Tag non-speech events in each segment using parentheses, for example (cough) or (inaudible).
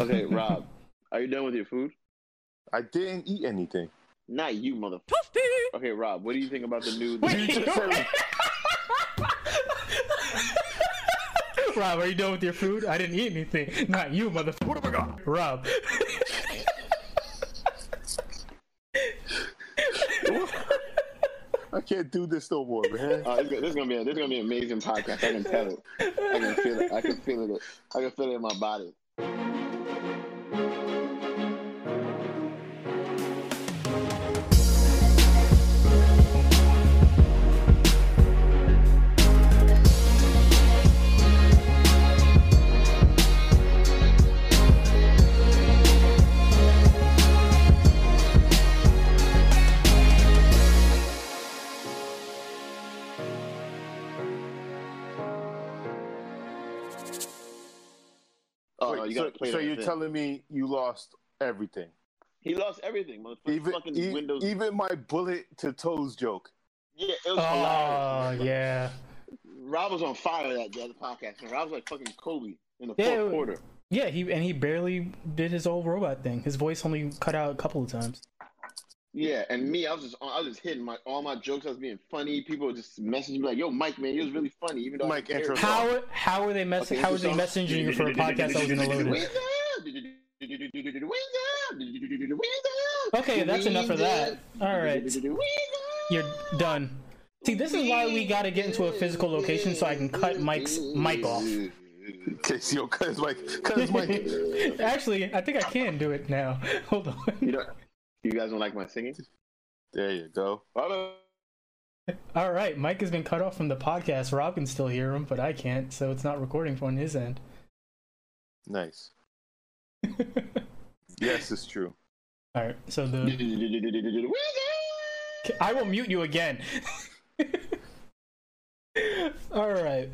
Okay, (laughs) Rob, are you done with your food? I didn't eat anything. Not you, mother. Okay, Rob, what do you think about the new? You just said- (laughs) Rob, are you done with your food? I didn't eat anything. Not you, motherfucker. What have I got? Rob. (laughs) I can't do this no more, man. Uh, this, this is gonna be a, this is gonna be an amazing podcast. I can tell it. I can feel it. I can feel it. I can feel it in my body. No, Wait, you so, play so you're telling me you lost everything, he lost everything, motherfucker. even fucking e- Windows. even my bullet to toes joke. yeah, it was Oh, hilarious. yeah. Rob was on fire that day at the podcast. And Rob was like fucking Kobe in the Yeah, fourth quarter. Yeah, he and he barely did his old robot thing. His voice only cut out a couple of times. Yeah, and me, I was just I was just hitting my all my jokes. I was being funny. People would just messaging me like, "Yo, Mike, man, you was really funny." Even though Mike, didn't intro care. How how are they mess Okay, how are they messaging you for a podcast that was gonna load it? Okay, that's enough of that. All right. You're done. See, this is why we gotta get into a physical location so I can cut Mike's mic off. Cause yo, cause Mike, cause Mike. (laughs) Actually, I think I can do it now. (laughs) Hold You on. know, you guys don't like my singing? there you go. All right, Mike has been cut off from the podcast. Rob can still hear him, but I can't, so it's not recording on his end. Nice. (laughs) Yes, it's true. All right, so the (laughs) I will mute you again. (laughs) All right.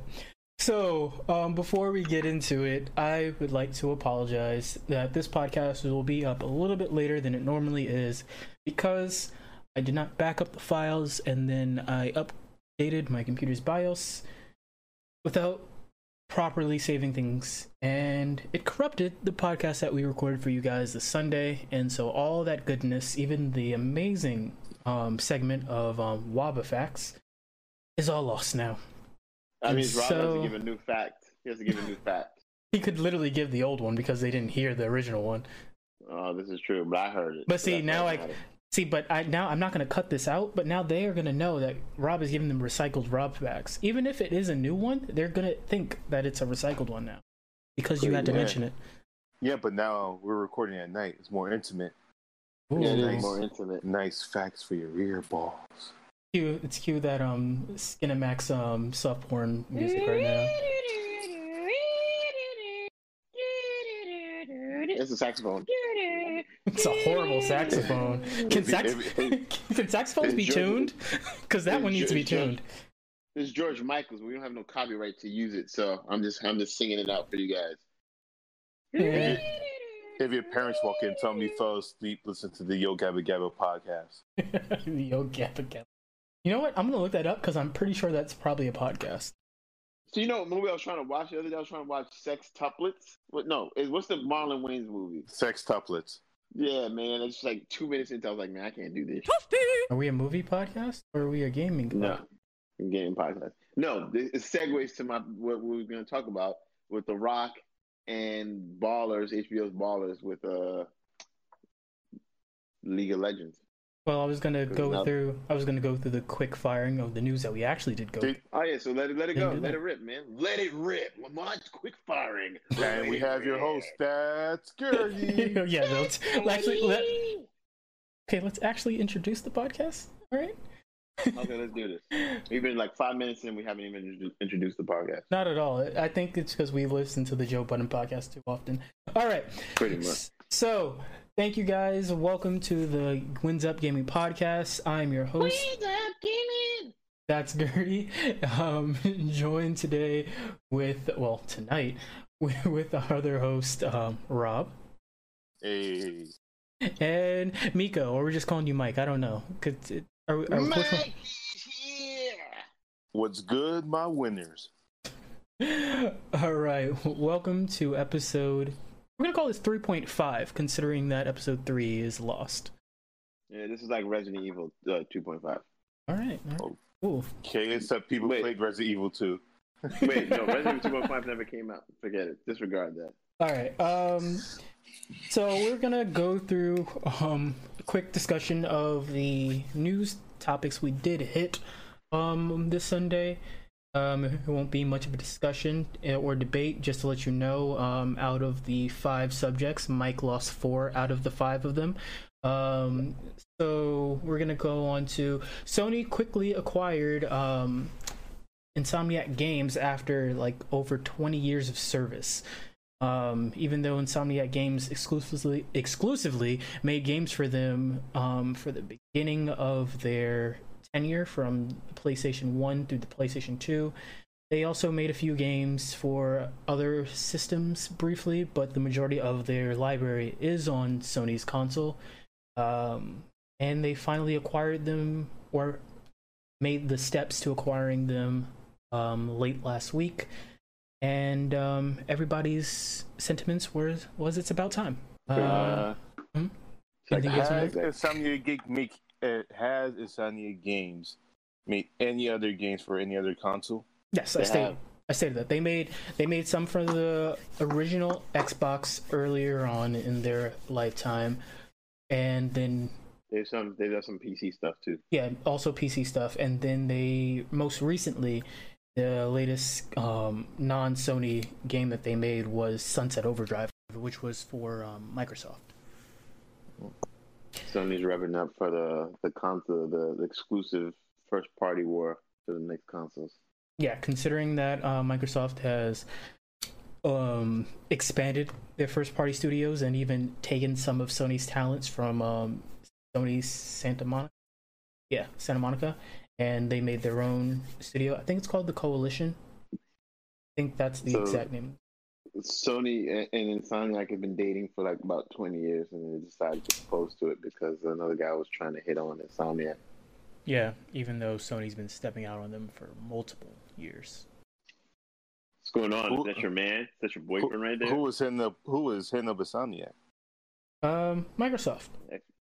So, um, before we get into it, I would like to apologize that this podcast will be up a little bit later than it normally is because I did not back up the files and then I updated my computer's BIOS without properly saving things and it corrupted the podcast that we recorded for you guys this Sunday and so all that goodness even the amazing um, segment of um, Waba Facts is all lost now. That means Rob has to give a new fact. He has to give a new fact. (laughs) He could literally give the old one because they didn't hear the original one. Oh, this is true, but I heard it. But see, That's now all I that see, but I now I'm not gonna cut this out. But now they are gonna know that Rob is giving them recycled Rob facts. Even if it is a new one, they're gonna think that it's a recycled one now because you had to Yeah. mention it. Yeah, but now we're recording at night. It's more intimate. Ooh. Yeah, it is nice. more intimate. Nice facts for your ear balls. Cue, it's cue that um Skinamax um soft porn music right now. It's a saxophone. It's a horrible saxophone. Can sax can saxophones be tuned? Because that one needs to be tuned. This is George Michael's. We don't have no copyright to use it, so I'm just I'm just singing it out for you guys. Yeah. If your parents walk in, tell them you fell asleep, listen to the Yo Gabba Gabba podcast. (laughs) Yo, Gabba Gabba. You know what? I'm gonna look that up because I'm pretty sure that's probably a podcast. So you know what movie I was trying to watch the other day? I was trying to watch Sextuplets. What? No, it, what's the Marlon Wayans movie? Sextuplets. Yeah, man. It's just like two minutes into. I was like, man, I can't do this. Are we a movie podcast or are we a gaming? No, podcast? game podcast. No, it segues to my what we were going to talk about with The Rock and Ballers, HBO's Ballers with uh League of Legends. Well, I was gonna go Not- through. I was gonna go through the quick firing of the news that we actually did go. Did- Oh yeah, so let it let it go, let that. it rip, man. Let it rip. Lamont quick firing. And we have your host, that's (laughs) Gertie. yeah, let's actually let. Okay, let's actually introduce the podcast. All right. Okay, let's do this. We've been like five minutes in, we haven't even introduced the podcast. Not at all. I think it's because we listen to the Joe Budden podcast too often. All right. Pretty much. So, thank you guys. Welcome to the Wins Up Gaming podcast. I'm your host. Wins Up Gaming. That's Gertie. Um, (laughs) joined today with, well, tonight with, (laughs) with our other host, um, Rob. Hey. And Miko, or we're just calling you Mike. I don't know. Cause it, are, we- are, we- one- Mike is here. What's good, my winners? (laughs) All right. Welcome to episode We're gonna call this 3.5, considering that episode three is lost. Yeah, this is like Resident Evil uh, 2.5. All right. All right. Cool. Okay, except people Wait. played Resident Evil 2. (laughs) Wait, no, Resident Evil (laughs) 2.5 never came out. Forget it. Disregard that. All right. Um, so we're gonna go through um, a quick discussion of the news topics we did hit um, this Sunday. Um, it won't be much of a discussion eh, or debate. Just to let you know, um, out of the five subjects, Mike lost four out of the five of them. Um, so we're gonna go on to Sony quickly acquired um, Insomniac Games after like over 20 years of service. Um, even though Insomniac Games exclusively exclusively made games for them um, for the beginning of their tenure from PlayStation 1 through the PlayStation 2. They also made a few games for other systems briefly, but the majority of their library is on Sony's console. Um, and they finally acquired them or made the steps to acquiring them um, late last week. And um, everybody's sentiments were was it's about time. Uh, Uh, hmm? like Anything else you? Geek make uh, has Insomniac Games made any other games for any other console? Yes, I They stated. have. I stated that they made they made some for the original Xbox earlier on in their lifetime, and then There's some. They've done some PC stuff too. yeah, also PC stuff, and then they most recently the latest um, non Sony game that they made was Sunset Overdrive, which was for um, Microsoft. Sony's revving up for the the console, the, the exclusive first party war for the next consoles. Yeah, considering that uh, Microsoft has um, expanded their first party studios and even taken some of Sony's talents from um, Sony's Santa Monica. Yeah, Santa Monica. And they made their own studio. I think it's called the Coalition. I think that's the So- exact name. Sony and, and Insomniac have been dating for like about 20 years, and they decided to propose to it because another guy was trying to hit on Insomniac. Yeah, even though Sony's been stepping out on them for multiple years. What's going on? Who- Is that your man? Is that your Who, boyfriend right there? who was hitting up? Who was hitting up Insomniac? Um, Microsoft.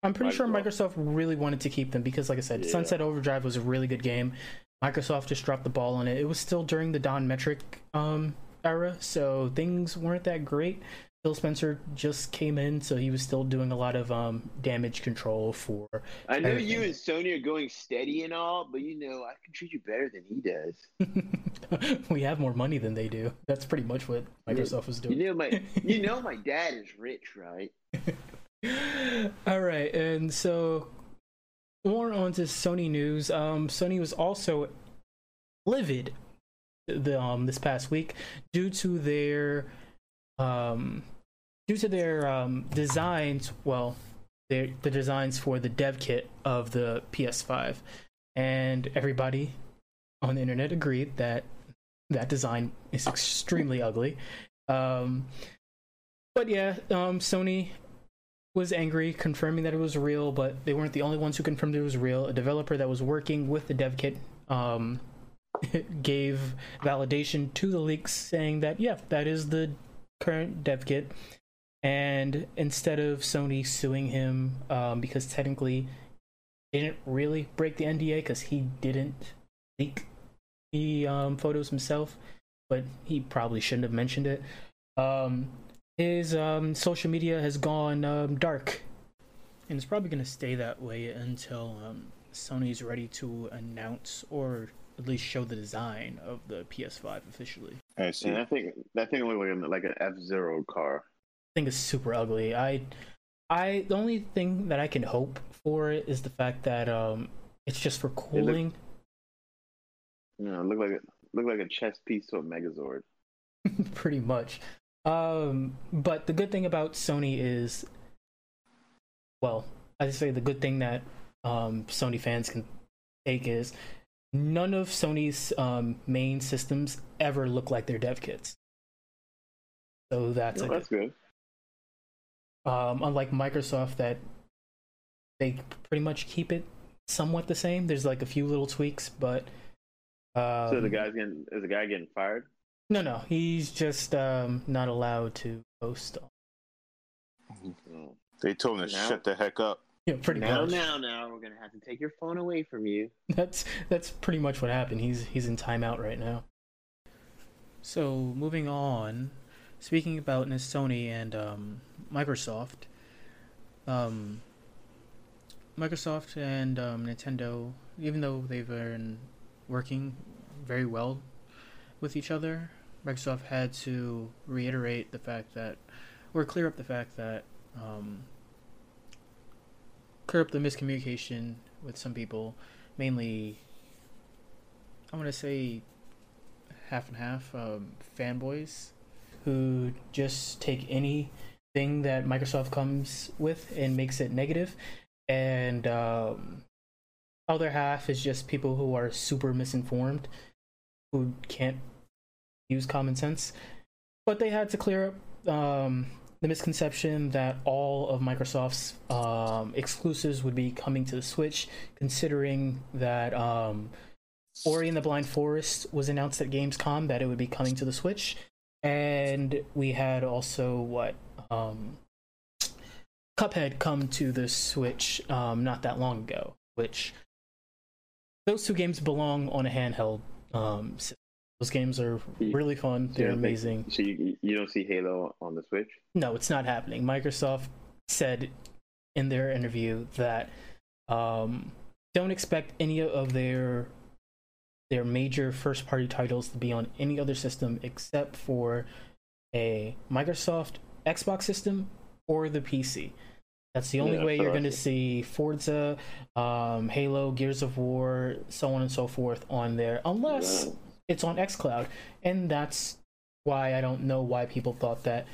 I'm pretty sure Microsoft. Microsoft really wanted to keep them because, like I said, Yeah. Sunset Overdrive was a really good game. Microsoft just dropped the ball on it. It was still during the Don Mattrick um, era, so things weren't that great. Phil Spencer just came in, so he was still doing a lot of um, damage control for. I know everything. you and Sony are going steady and all, but you know I can treat you better than he does. (laughs) we have more money than they do. That's pretty much what Microsoft was doing. You know my, (laughs) you know my dad is rich, right? (laughs) All right, and so more on to Sony news. Um, Sony was also livid the um this past week due to their um due to their um designs. Well, their the designs for the dev kit of the PS5, and everybody on the internet agreed that that design is extremely ugly. Um, but yeah, um, Sony was angry, confirming that it was real, but they weren't the only ones who confirmed it was real. A developer that was working with the dev kit um, (laughs) gave validation to the leaks, saying that yeah, that is the current dev kit. And instead of Sony suing him, um, because technically didn't really break the NDA because he didn't leak the um, photos himself, but he probably shouldn't have mentioned it. Um, his um, social media has gone um, dark, and it's probably going to stay that way until um, Sony's ready to announce or at least show the design of the PS5 officially. I see. And I think that thing looked like an, like an F Zero car. I think it's super ugly. I, I the only thing that I can hope for it is the fact that um, it's just for cooling. You know, it looked like it looked like a chess piece to a Megazord. (laughs) pretty much. Um, but the good thing about Sony is, well, I just say the good thing that um, Sony fans can take is none of Sony's um, main systems ever look like their dev kits. So that's that's good. um, unlike Microsoft that they pretty much keep it somewhat the same. There's like a few little tweaks, but um, So the guy's getting is the guy getting fired? no, no, he's just um, not allowed to post So, They told him to Now- shut the heck up. Yeah, (laughs) pretty now, much. now, now, we're gonna have to take your phone away from you. That's that's pretty much what happened. He's he's in timeout right now. So moving on, speaking about Sony and um, Microsoft, um, Microsoft and um, Nintendo, even though they've been working very well with each other, Microsoft had to reiterate the fact that, or clear up the fact that, um, clear up the miscommunication with some people, mainly, I'm gonna say, half and half um, fanboys who just take anything that Microsoft comes with and makes it negative, and um, other half is just people who are super misinformed, who can't use common sense. But they had to clear up um, the misconception that all of Microsoft's um, exclusives would be coming to the Switch, considering that um, Ori and the Blind Forest was announced at Gamescom that it would be coming to the Switch, and we had also what um, Cuphead come to the Switch um, not that long ago, which those two games belong on a handheld. Um, system. Those games are really fun. They're think- amazing. So you you don't see Halo on the Switch? No, it's not happening. Microsoft said in their interview that um, don't expect any of their their major first party titles to be on any other system except for a Microsoft Xbox system or the PC. That's the only Yeah, way you're going to see Forza, um, Halo, Gears of War, so on and so forth on there, unless Yeah. It's on xCloud, and that's why I don't know why people thought that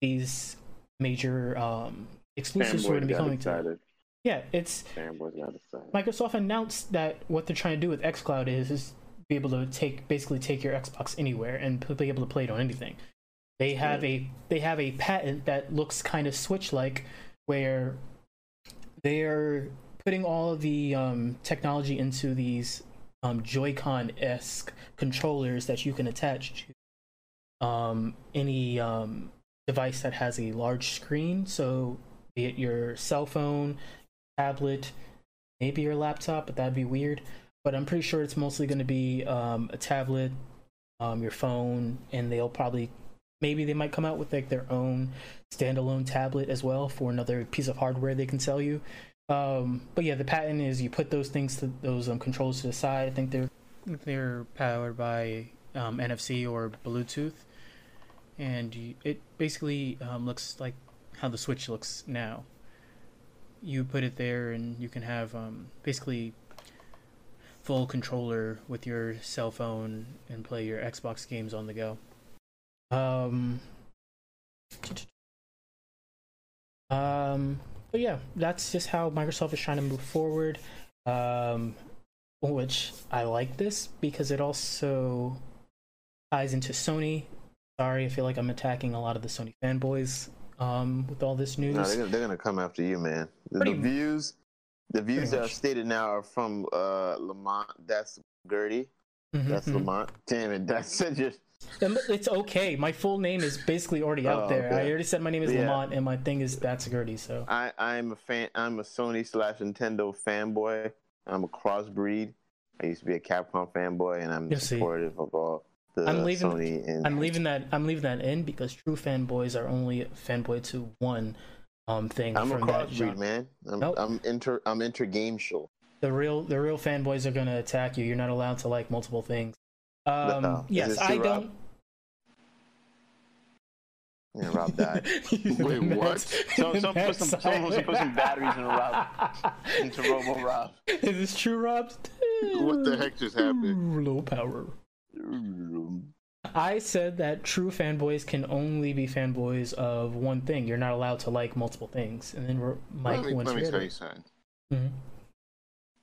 these major um, exclusives were going to be coming to. excited. Yeah, it's Fanboys got excited. Microsoft announced that what they're trying to do with xCloud is is be able to take basically take your Xbox anywhere and be able to play it on anything. They have a they have a patent that looks kind of Switch like, where they're putting all of the um, technology into these um, Joy-Con esque controllers that you can attach to um, any um, device that has a large screen. So, be it your cell phone, tablet, maybe your laptop, but that'd be weird. But I'm pretty sure it's mostly going to be um, a tablet, um, your phone, and they'll probably maybe they might come out with like their own standalone tablet as well for another piece of hardware they can sell you. Um, but yeah, the patent is you put those things to those um, controls to the side. I think they're they're powered by um, NFC or Bluetooth, and you, it basically um, looks like how the Switch looks now. You put it there, and you can have um, basically full controller with your cell phone and play your Xbox games on the go. Um, um, but yeah, that's just how Microsoft is trying to move forward. Um, which I like this because it also ties into Sony. Sorry, I feel like I'm attacking a lot of the Sony fanboys um, with all this news. No, they're gonna, they're gonna come after you, man. The, views, the views that are stated now are from uh, Lamont. That's Gertie. Mhm, That's mhm. Lamont. Damn it, that's (laughs) just. It's okay. My full name is basically already out Oh, there. I already said my name is Yeah. Lamont, and my thing is that's Gertie. So I I'm a fan. I'm a Sony slash Nintendo fanboy. I'm a crossbreed. I used to be a Capcom fanboy, and I'm You see. supportive of all the I'm leaving- Sony and I'm leaving that. I'm leaving that in because true fanboys are only fanboy to one um thing I'm a crossbreed, man. I'm, Nope. I'm inter. I'm inter game show. The real the real fanboys are gonna attack you. You're not allowed to like multiple things. Um, No. Is yes, this I true, Rob? don't. Yeah, Rob died. (laughs) Wait, what? Mad- So- so mad put some- someone must put some batteries in Rob- into (laughs) Robo Rob. Is this true, Rob? What the heck just happened? Low power. I said that true fanboys can only be fanboys of one thing. You're not allowed to like multiple things. And then Ro- Mike let me, went let me through tell you something. Mhm.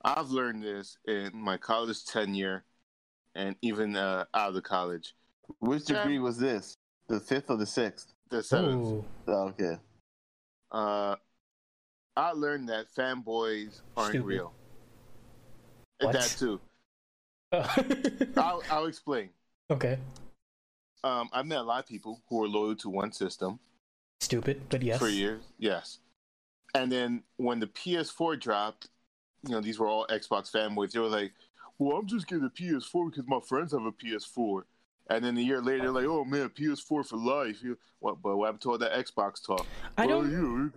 I've learned this in my college tenure and even uh, out of the college. Which degree was this? The fifth or the sixth? The seventh. Ooh. Oh, okay. Uh, I learned that fanboys aren't Stupid. real. What? That too. (laughs) I'll, I'll explain. okay. Um, I've met a lot of people who are loyal to one system, Stupid, but yes. for years. Yes. And then when the PS4 dropped, you know, these were all Xbox fanboys. They were like, "Well, I'm just getting a PS4 because my friends have a PS4." And then a year later, they're like, "Oh man, PS4 for life." You, what? But what happened to all that Xbox talk? I don't. you-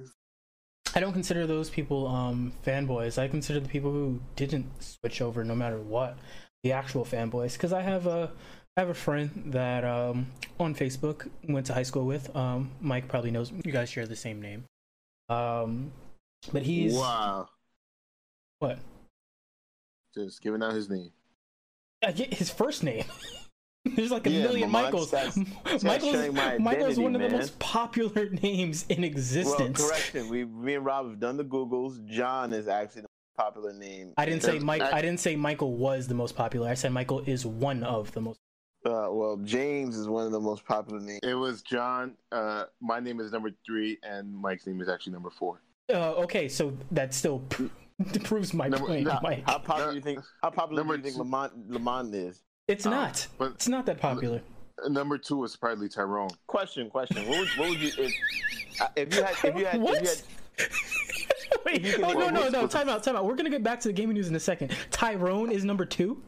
I don't consider those people um fanboys. I consider the people who didn't switch over no matter what the actual fanboys. Because I have a I have a friend that um on Facebook went to high school with. Um, Mike probably knows. You guys share the same name. Um, but he's Wow. what? Just giving out his name. Get his first name. (laughs) There's like a Yeah, million Michaels. that's- that's Michael's my Michael's one of the most popular (laughs) names in existence. Well, correction. We, me and Rob have done the Googles. John is actually the most popular name. I didn't say Mike. I- I didn't say Michael was the most popular. I said Michael is one of the most. Uh, well, James is one of the most popular names. It was John. Uh, my name is number three, and Mike's name is actually number four. Uh, okay, so that's still (laughs) pr- proves my Number- point, no, Mike. How popular do you think? How popular do you think two- Lamont Lamont is? It's um, not. But It's not that popular. number two is probably Tyrone. Question, question. What would, what would you if uh, if you had if you had what? if you had (laughs) Wait, you oh no, no, what's- no! Time out, time out. We're gonna get back to the gaming news in a second. Tyrone is number two.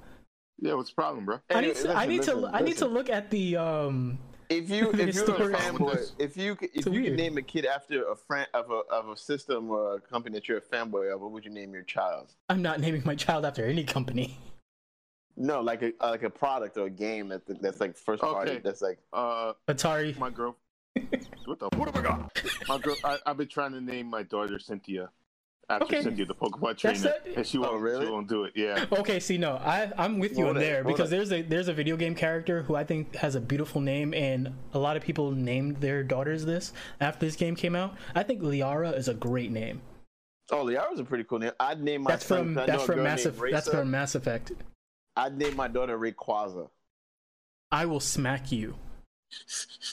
Yeah, what's the problem, bro? I need to, I listen, need to, listen, I need to look at the um. (laughs) If you if you're a fanboy, if you could- if you could name a kid after a friend of a of a system or a company that you're a fanboy of, what would you name your child? I'm not naming my child after any company. No, like a like a product or a game that that's like first party. Okay. That's like Uh, Atari. my girl. (laughs) what the? What have I got? My girl. I, I've been trying to name my daughter Cynthia after Okay. Cynthia, the Pokemon That's trainer, it? and she oh, won't. Oh, really? She won't do it. Yeah. (laughs) Okay, see, no, I I'm with you on there hold because it. there's a there's a video game character who I think has a beautiful name, and a lot of people named their daughters this after this game came out. I think Liara is a great name. oh, Liara's a pretty cool name. I'd name my That's son. from that's from Mass named Eff- that's from Mass Effect. I'd name my daughter Rayquaza. I will smack you.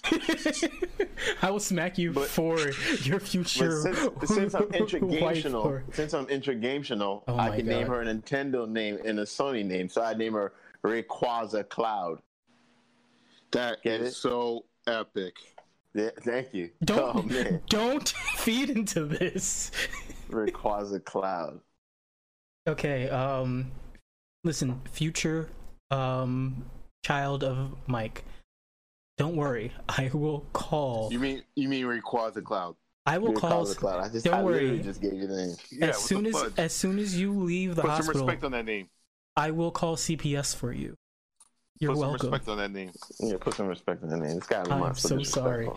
(laughs) I will smack you But- for your future. since, since I'm (laughs) wife or- since I'm intragational, Oh I my can name her a Nintendo name and a Sony name. So I name her Rayquaza Cloud. That Get is it? so epic. Yeah, thank you. (laughs) Don't Oh don't feed into this. Rayquaza Cloud. Okay, um listen, future um child of Mike. Don't worry. (laughs) I will call You mean you mean Rayquaza Cloud? I will call Rayquaza Cloud. I just don't I worry. just gave you the name. Yeah. as what soon the as fudge? as soon as you leave the Put some hospital, respect on that name. I will call CPS for you. You're Put some respect on that name. Yeah, put some respect on that name. This guy I'm so sorry.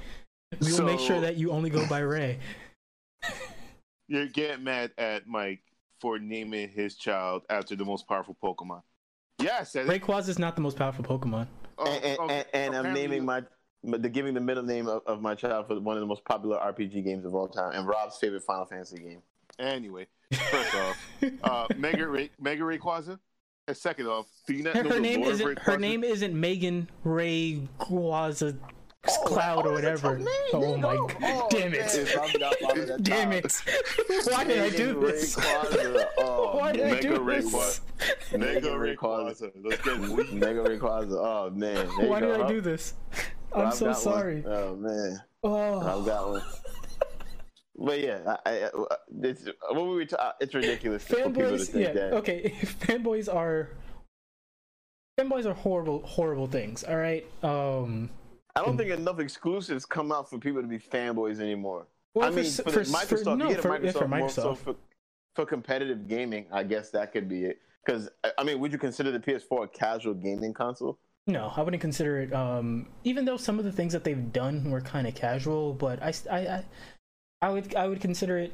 We will make sure that you only go by Ray. (laughs) (laughs) You're getting mad at Mike for naming his child after the most powerful Pokemon. Yes, that is- Rayquaza is not the most powerful Pokemon. Oh, and, and, oh, and, and I'm naming my the giving the middle name of, of my child for one of the most popular RPG games of all time and Rob's favorite Final Fantasy game. Anyway, first off, uh, (laughs) Mega Ray, Mega Rayquaza. And second off, do you not Her, know her the name isn't her Rayquaza? name isn't Megan Rayquaza Cloud oh, or whatever. tough Oh my Oh, god! oh, Damn it! If I'm not following that (laughs) Damn it! (laughs) Why did I do this? (laughs) Rayquaza. Oh, Why did I Mega do Rayquaza. this? Mega Mega Rayquaza. Let's get it. Mega Rayquaza. Oh man. There you Why go. did I Rob- do this? I'm Rob so got one. sorry. Oh man. Oh. I've got one. But yeah, I, I, it's, what were we? Ta- it's ridiculous for people to fanboys think yeah that. okay fanboys are fanboys are horrible horrible things all right um I don't think enough exclusives come out for people to be fanboys anymore. well, I mean, for, s- Microsoft, no, you get for, a yeah, Microsoft, for more so for, for competitive gaming. I guess that could be it. Because I mean, would you consider the PS4 a casual gaming console? no i wouldn't consider it um even though some of the things that they've done were kind of casual but I, I I- I would i would consider it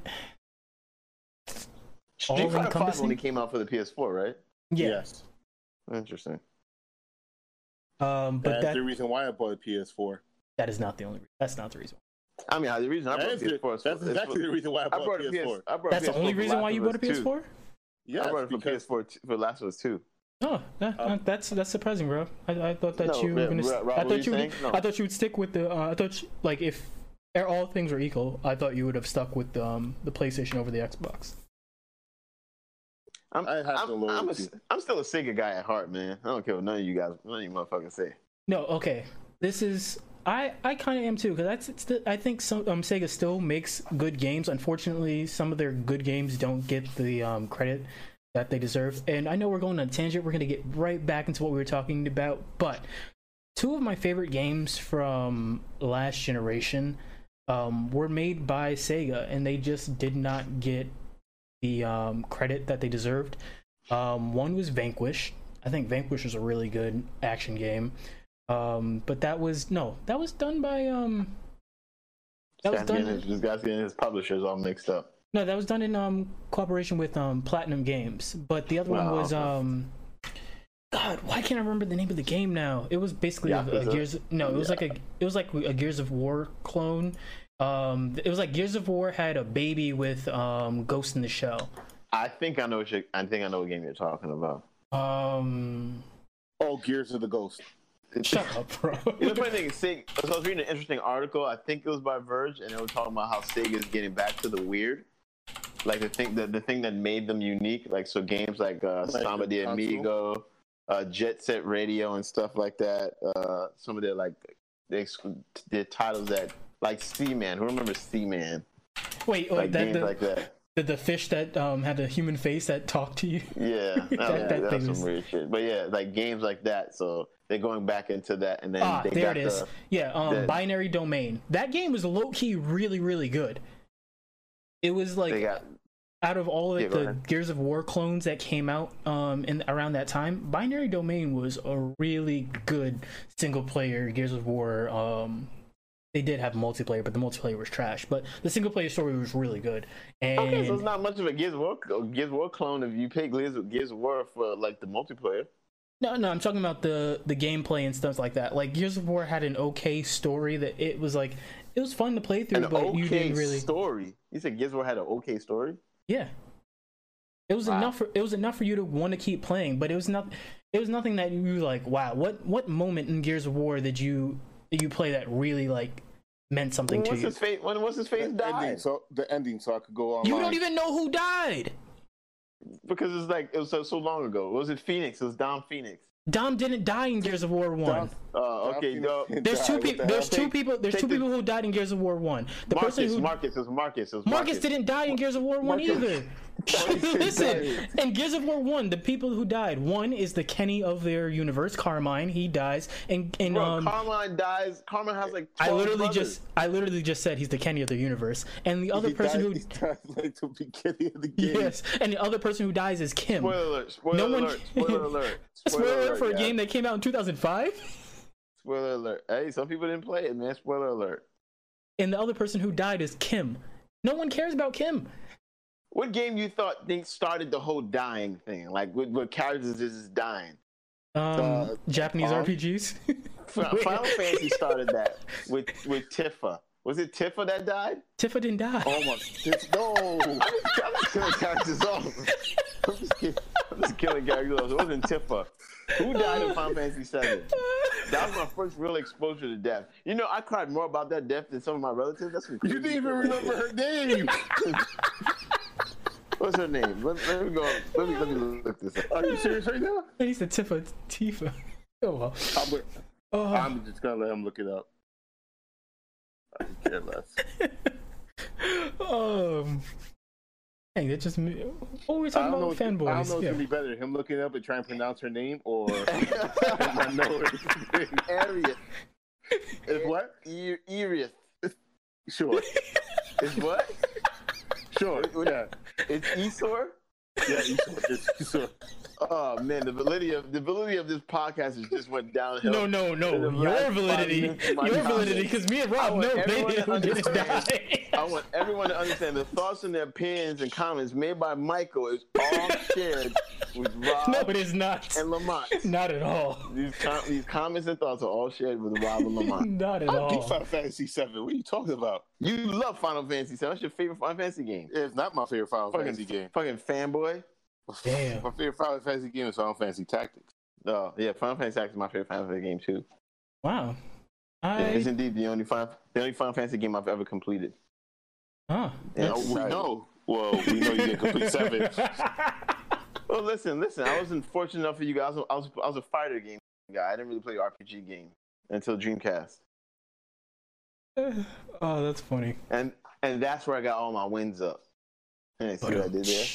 Street Fighter 5 All-encompassing? only came out for the PS4, right? yeah Yes. Interesting. Um but That's that the reason why I bought a PS4. that is not the only reason that's not the reason I mean, the reason I bought is a the- PS4 is that's exactly for- the reason why I I bought, brought a a PS4. PS. I brought that's a the only reason why you bought a ps4 Yeah, I brought it for because PS4 t- for Last of Us 2. Oh, that, Um, that's that's surprising, bro. I, I thought that No, you were yeah, gonna. Rob, I thought you. you would. No. I thought you would stick with the. Uh, I thought you, like if all things were equal, I thought you would have stuck with um the PlayStation over the Xbox. I'm, I have I'm, to I'm, a, I'm still a Sega guy at heart, man. I don't care what none of you guys, none of you motherfuckers say. No, okay. This is I, I kind of am too because that's it's the, I think some um, Sega still makes good games. Unfortunately, some of their good games don't get the um, credit that they deserve. And I know we're going on a tangent. We're gonna get right back into what we were talking about. But two of my favorite games from last generation um, were made by Sega, and they just did not get the um, credit that they deserved. Um, one was Vanquish. I think Vanquish was a really good action game. Um, but that was no, that was done by um. That was done. his- this guy's getting his publishers all mixed up. No, that was done in um cooperation with um Platinum Games. But the other one was um. God, why can't I remember the name of the game now? It was basically a, a Gears. No, it was like a it was like a Gears of War clone. Um, it was like Gears of War had a baby with um Ghost in the Shell. I think I know what you, I think I know what game you're talking about. Um, Oh, Gears of the Ghost. shut up, bro. You know, the funny thing is, Sega, so I was reading an interesting article. I think it was by Verge, and they were talking about how Sega is getting back to the weird, like the thing that the thing that made them unique. Like so, games like uh, Like Samba the de? Amigo, uh, Jet Set Radio, and stuff like that. Uh, some of their like their, their titles that like Seaman. Who remembers Seaman? Wait, oh, Like that, games the, like that. the the fish that um had a human face that talked to you. (laughs) (laughs) Yeah, that, That- that that's some weird shit. But yeah, like games like that. So they're going back into that, and then Ah, they there it is. the yeah, um, the- binary domain. That game was low key really really good. It was like got out of all of Yeah, the. Gears of War clones that came out um in around that time, Binary Domain was a really good single player Gears of War. Um, they did have multiplayer, but the multiplayer was trash. But the single player story was really good. And Okay, so it's not much of a Gears of War, Gears War clone if you pay Gears of, Gears War for like the multiplayer. no, no, I'm talking about the the gameplay and stuff like that. Like Gears of War had an okay story that it was like it was fun to play through, An but okay you didn't really. story. You said Gears of War had an okay story. Yeah. It was Wow. enough for it was enough for you to want to keep playing, but it was not it was nothing that you were like, wow, what what moment in Gears of War did you you play that really like meant something When to what's you? his face? When what's his face The died? ending, so the ending, so I could go on. You don't even know who died. Because it's like it was so, so long ago. Was it Phoenix? It was Dom Phoenix. Dom didn't die in Gears of War 1. Dom- Oh, okay. Dom No, There's two what the people there's two Take- people there's two the- people who died in Gears of War 1. The Marcus. person who Marcus. It was Marcus. It Marcus Marcus. didn't die in Gears of War 1 Marcus- either. (laughs) Listen, in Gears of War 1, the people who died, one is the Kenny of their universe, Carmine, he dies. And, and Bro, um Carmine dies. Carmine has like. I literally brothers. just I literally just said he's the Kenny of the universe. And the other He person died- who he died like the beginning of the game. Yes, and the other person who dies is Kim. Spoiler alert! Spoiler No one- alert! Spoiler (laughs) alert! Spoiler alert for a yeah. game that came out in 2005. Spoiler alert! Hey, some people didn't play it, man. Spoiler alert! And the other person who died is Kim. No one cares about Kim. What game you thought they started the whole dying thing? Like, what, what characters is dying? Um, Uh, Japanese Pong? RPGs. Final (laughs) Fantasy started that with with Tifa. Was it Tifa that died? Tifa didn't die. Oh my! This, no. I'm just killing characters off. I'm just, kidding. I'm just killing characters off. It wasn't Tifa. Who died in Final Fantasy VII? That was my first real exposure to death. You know, I cried more about that death than some of my relatives. That's some You crazy didn't even remember her name. (laughs) What's her name? Let, let me go. Let me let me look this up. Are you serious right now? he said Tifa. Tifa. Oh well. I'm, Oh. I'm just gonna let him look it up. I could care less. (laughs) um. Dang, that just me. What were we I talking about? What, I don't know Fanboys. what's Yeah. gonna be better: him looking up and trying to pronounce her name, or I know it. Arius. Is what? E- Erius. Sure, (laughs) Is what? Sure. Yeah, It's Esor? Yeah. You sure, you sure. Oh man, the validity of the validity of this podcast has just went downhill. No, no, no. Your validity. minutes of my Your comment. validity, because me and Rob I want know everyone to didn't understand. die. I want everyone to understand the thoughts and their opinions and comments made by Michael is all shared with Rob no, it is not. and Lamont. Not at all. These, com- these comments and thoughts are all shared with Rob and Lamont. (laughs) Not at I beat all. Final Fantasy Seven. What are you talking about? You love Final Fantasy. So that's your favorite Final Fantasy game. It's not my favorite Final Fucking, Fantasy game. fucking fanboy. Damn. (laughs) My favorite Final Fantasy game is Final Fantasy Tactics. Oh yeah, Final Fantasy Tactics is my favorite Final Fantasy game too. Wow. Yeah, it's indeed the only Final, the only Final Fantasy game I've ever completed. Huh. Yeah, we know. Well, we know you didn't complete seven. (laughs) Well, listen, listen. I wasn't fortunate enough for you guys. I was, I was a fighter game guy. I didn't really play RPG games until Dreamcast. (sighs) oh, that's funny. And and that's where I got all my wins up. Hey, see what I did there?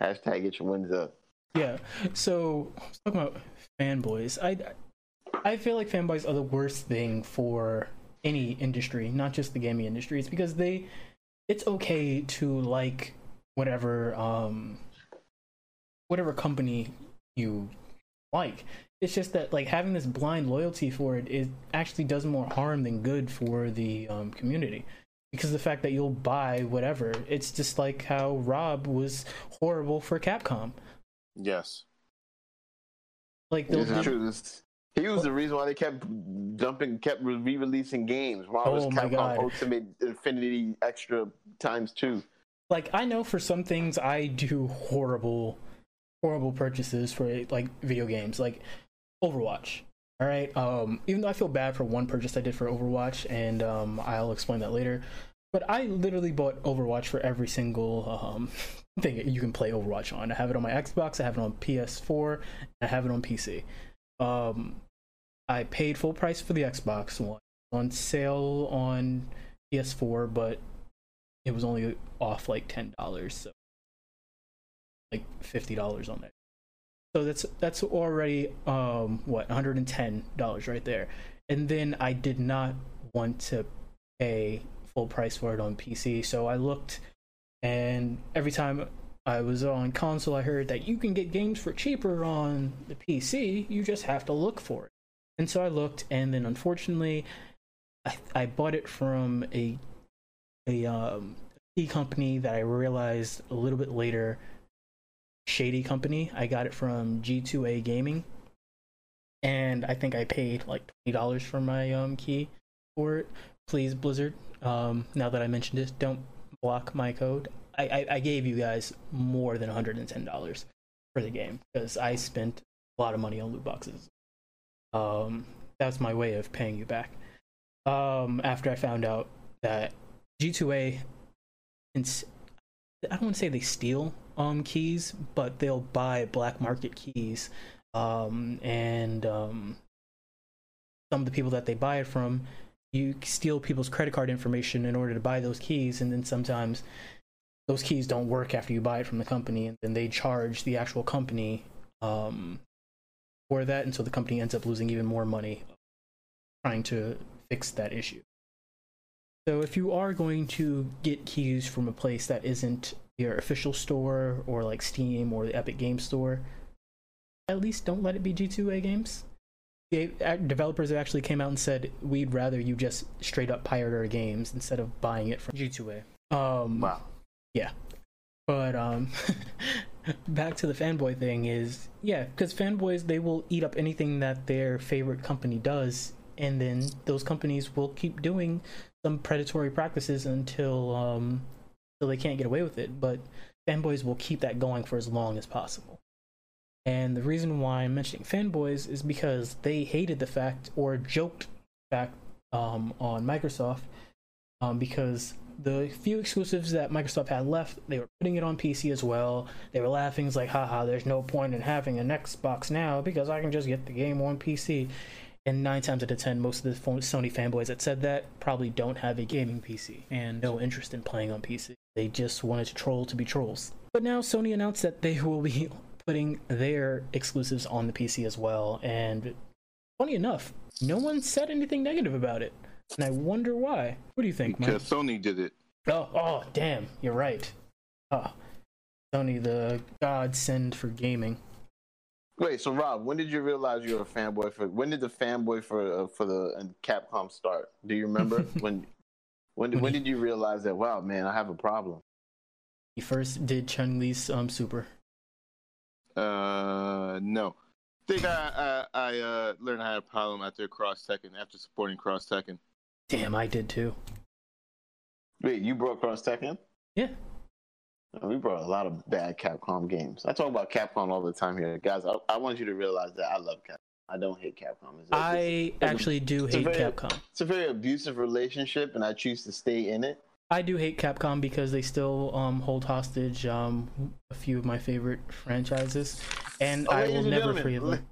Hashtag get your wins up. Yeah. So talking about fanboys. I I feel like fanboys are the worst thing for any industry, not just the gaming industry. It's because they it's okay to like whatever um whatever company you like. It's just that like having this blind loyalty for it is actually does more harm than good for the um, community because the fact that you'll buy whatever it's just like how rob was horrible for capcom Yes. like This they'll is true. This, he was the reason why they kept dumping, kept re-releasing games. Marvel's Oh my Capcom God. Ultimate Infinity Extra times two. like i know for some things i do horrible horrible purchases for like video games like overwatch all right um even though i feel bad for one purchase i did for overwatch and um i'll explain that later but i literally bought overwatch for every single um (laughs) thing you can play overwatch on. I have it on my xbox i have it on ps4 i have it on pc um i paid full price for the xbox one. On sale on ps4 but it was only off like ten dollars, so like fifty dollars on that. So that's that's already um what one hundred and ten dollars right there. And then I did not want to pay full price for it on PC, so I looked, and every time I was on console, I heard that you can get games for cheaper on the PC. You just have to look for it. And so I looked, and then unfortunately, I, I bought it from a a um company that I realized a little bit later shady company. I got it from G2A Gaming. And I think I paid like $20 for my um key for it. Please Blizzard, um now that I mentioned this, don't block my code. I I, I gave you guys more than $110 for the game because I spent a lot of money on loot boxes. Um that's my way of paying you back. Um after I found out that G2A, ins- I don't want to say they steal um keys, but they'll buy black market keys, um, and um, some of the people that they buy it from, you steal people's credit card information in order to buy those keys, and then sometimes those keys don't work after you buy it from the company, and then they charge the actual company um, for that, and so the company ends up losing even more money trying to fix that issue. So if you are going to get keys from a place that isn't your official store or like Steam or the Epic Game Store, at least don't let it be G2A games. Developers have actually came out and said we'd rather you just straight up pirate our games instead of buying it from G2A. Um, Wow. Yeah. But um, (laughs) back to the fanboy thing is yeah, because fanboys they will eat up anything that their favorite company does, and then those companies will keep doing some predatory practices until um, until they can't get away with it. But fanboys will keep that going for as long as possible. And the reason why I'm mentioning fanboys is because they hated the fact or joked fact um, on Microsoft um, because the few exclusives that Microsoft had left, they were putting it on PC as well. They were laughing, it's like, haha, there's no point in having an Xbox now because I can just get the game on PC. And nine times out of ten, most of the Sony fanboys that said that probably don't have a gaming PC and no interest in playing on PC. They just wanted to troll to be trolls. But now Sony announced that they (laughs) will be putting their exclusives on the PC as well. And funny enough, no one said anything negative about it. And I wonder why. What do you think, Mike? Because Sony did it. Oh, oh, damn, you're right. Oh, Sony, the godsend for gaming. Wait, so Rob, when did you realize you were a fanboy for? When did the fanboy for uh, for the uh, Capcom start? Do you remember (laughs) when? When did, when did you realize that? Wow, man, I have a problem. You first did Chun Li's um super. Uh, no. I think I I, I uh, learned I had a problem after Cross Tekken, after supporting Cross Tekken. Damn, I did too. Wait, you broke Cross Tekken? Yeah. Oh, we brought a lot of bad Capcom games. I talk about Capcom all the time here, guys. I, I want you to realize that I love Capcom. I don't hate Capcom. It's, I it's, actually do it's a hate very- Capcom. it's a very abusive relationship, and I choose to stay in it. I do hate Capcom because they still um hold hostage um a few of my favorite franchises, and Oh, I will never forgive them.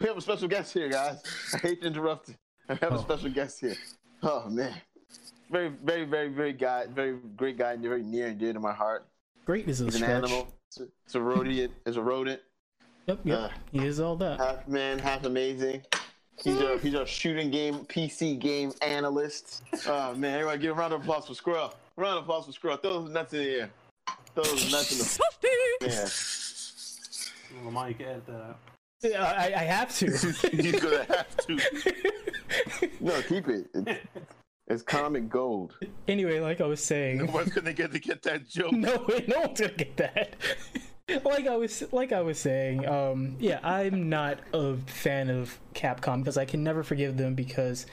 We have a special guest here, guys. (laughs) I hate to interrupt. I have Oh. a special guest here. Oh man, very, very, very, very guy, very great guy, very near and dear to my heart. Great is a He's an animal. It's a, it's a rodent. It's a rodent. Yep, yep. Uh, he is all that. Half man, half amazing. He's a he's a shooting game PC game analyst. Oh man, everybody give a round of applause for Squirrel. Round of applause for Squirrel. Throw those nuts in the air. Throw those nuts in the air. Lamar, you can edit that out. Yeah, I, I have to. (laughs) He's gonna have to. (laughs) No, keep it. (laughs) It's, it's comic gold. (laughs) anyway, like I was saying, No one's gonna get to get that joke. (laughs) no, no one's gonna get that. (laughs) like I was, like I was saying, um, yeah, I'm not a fan of Capcom because I can never forgive them because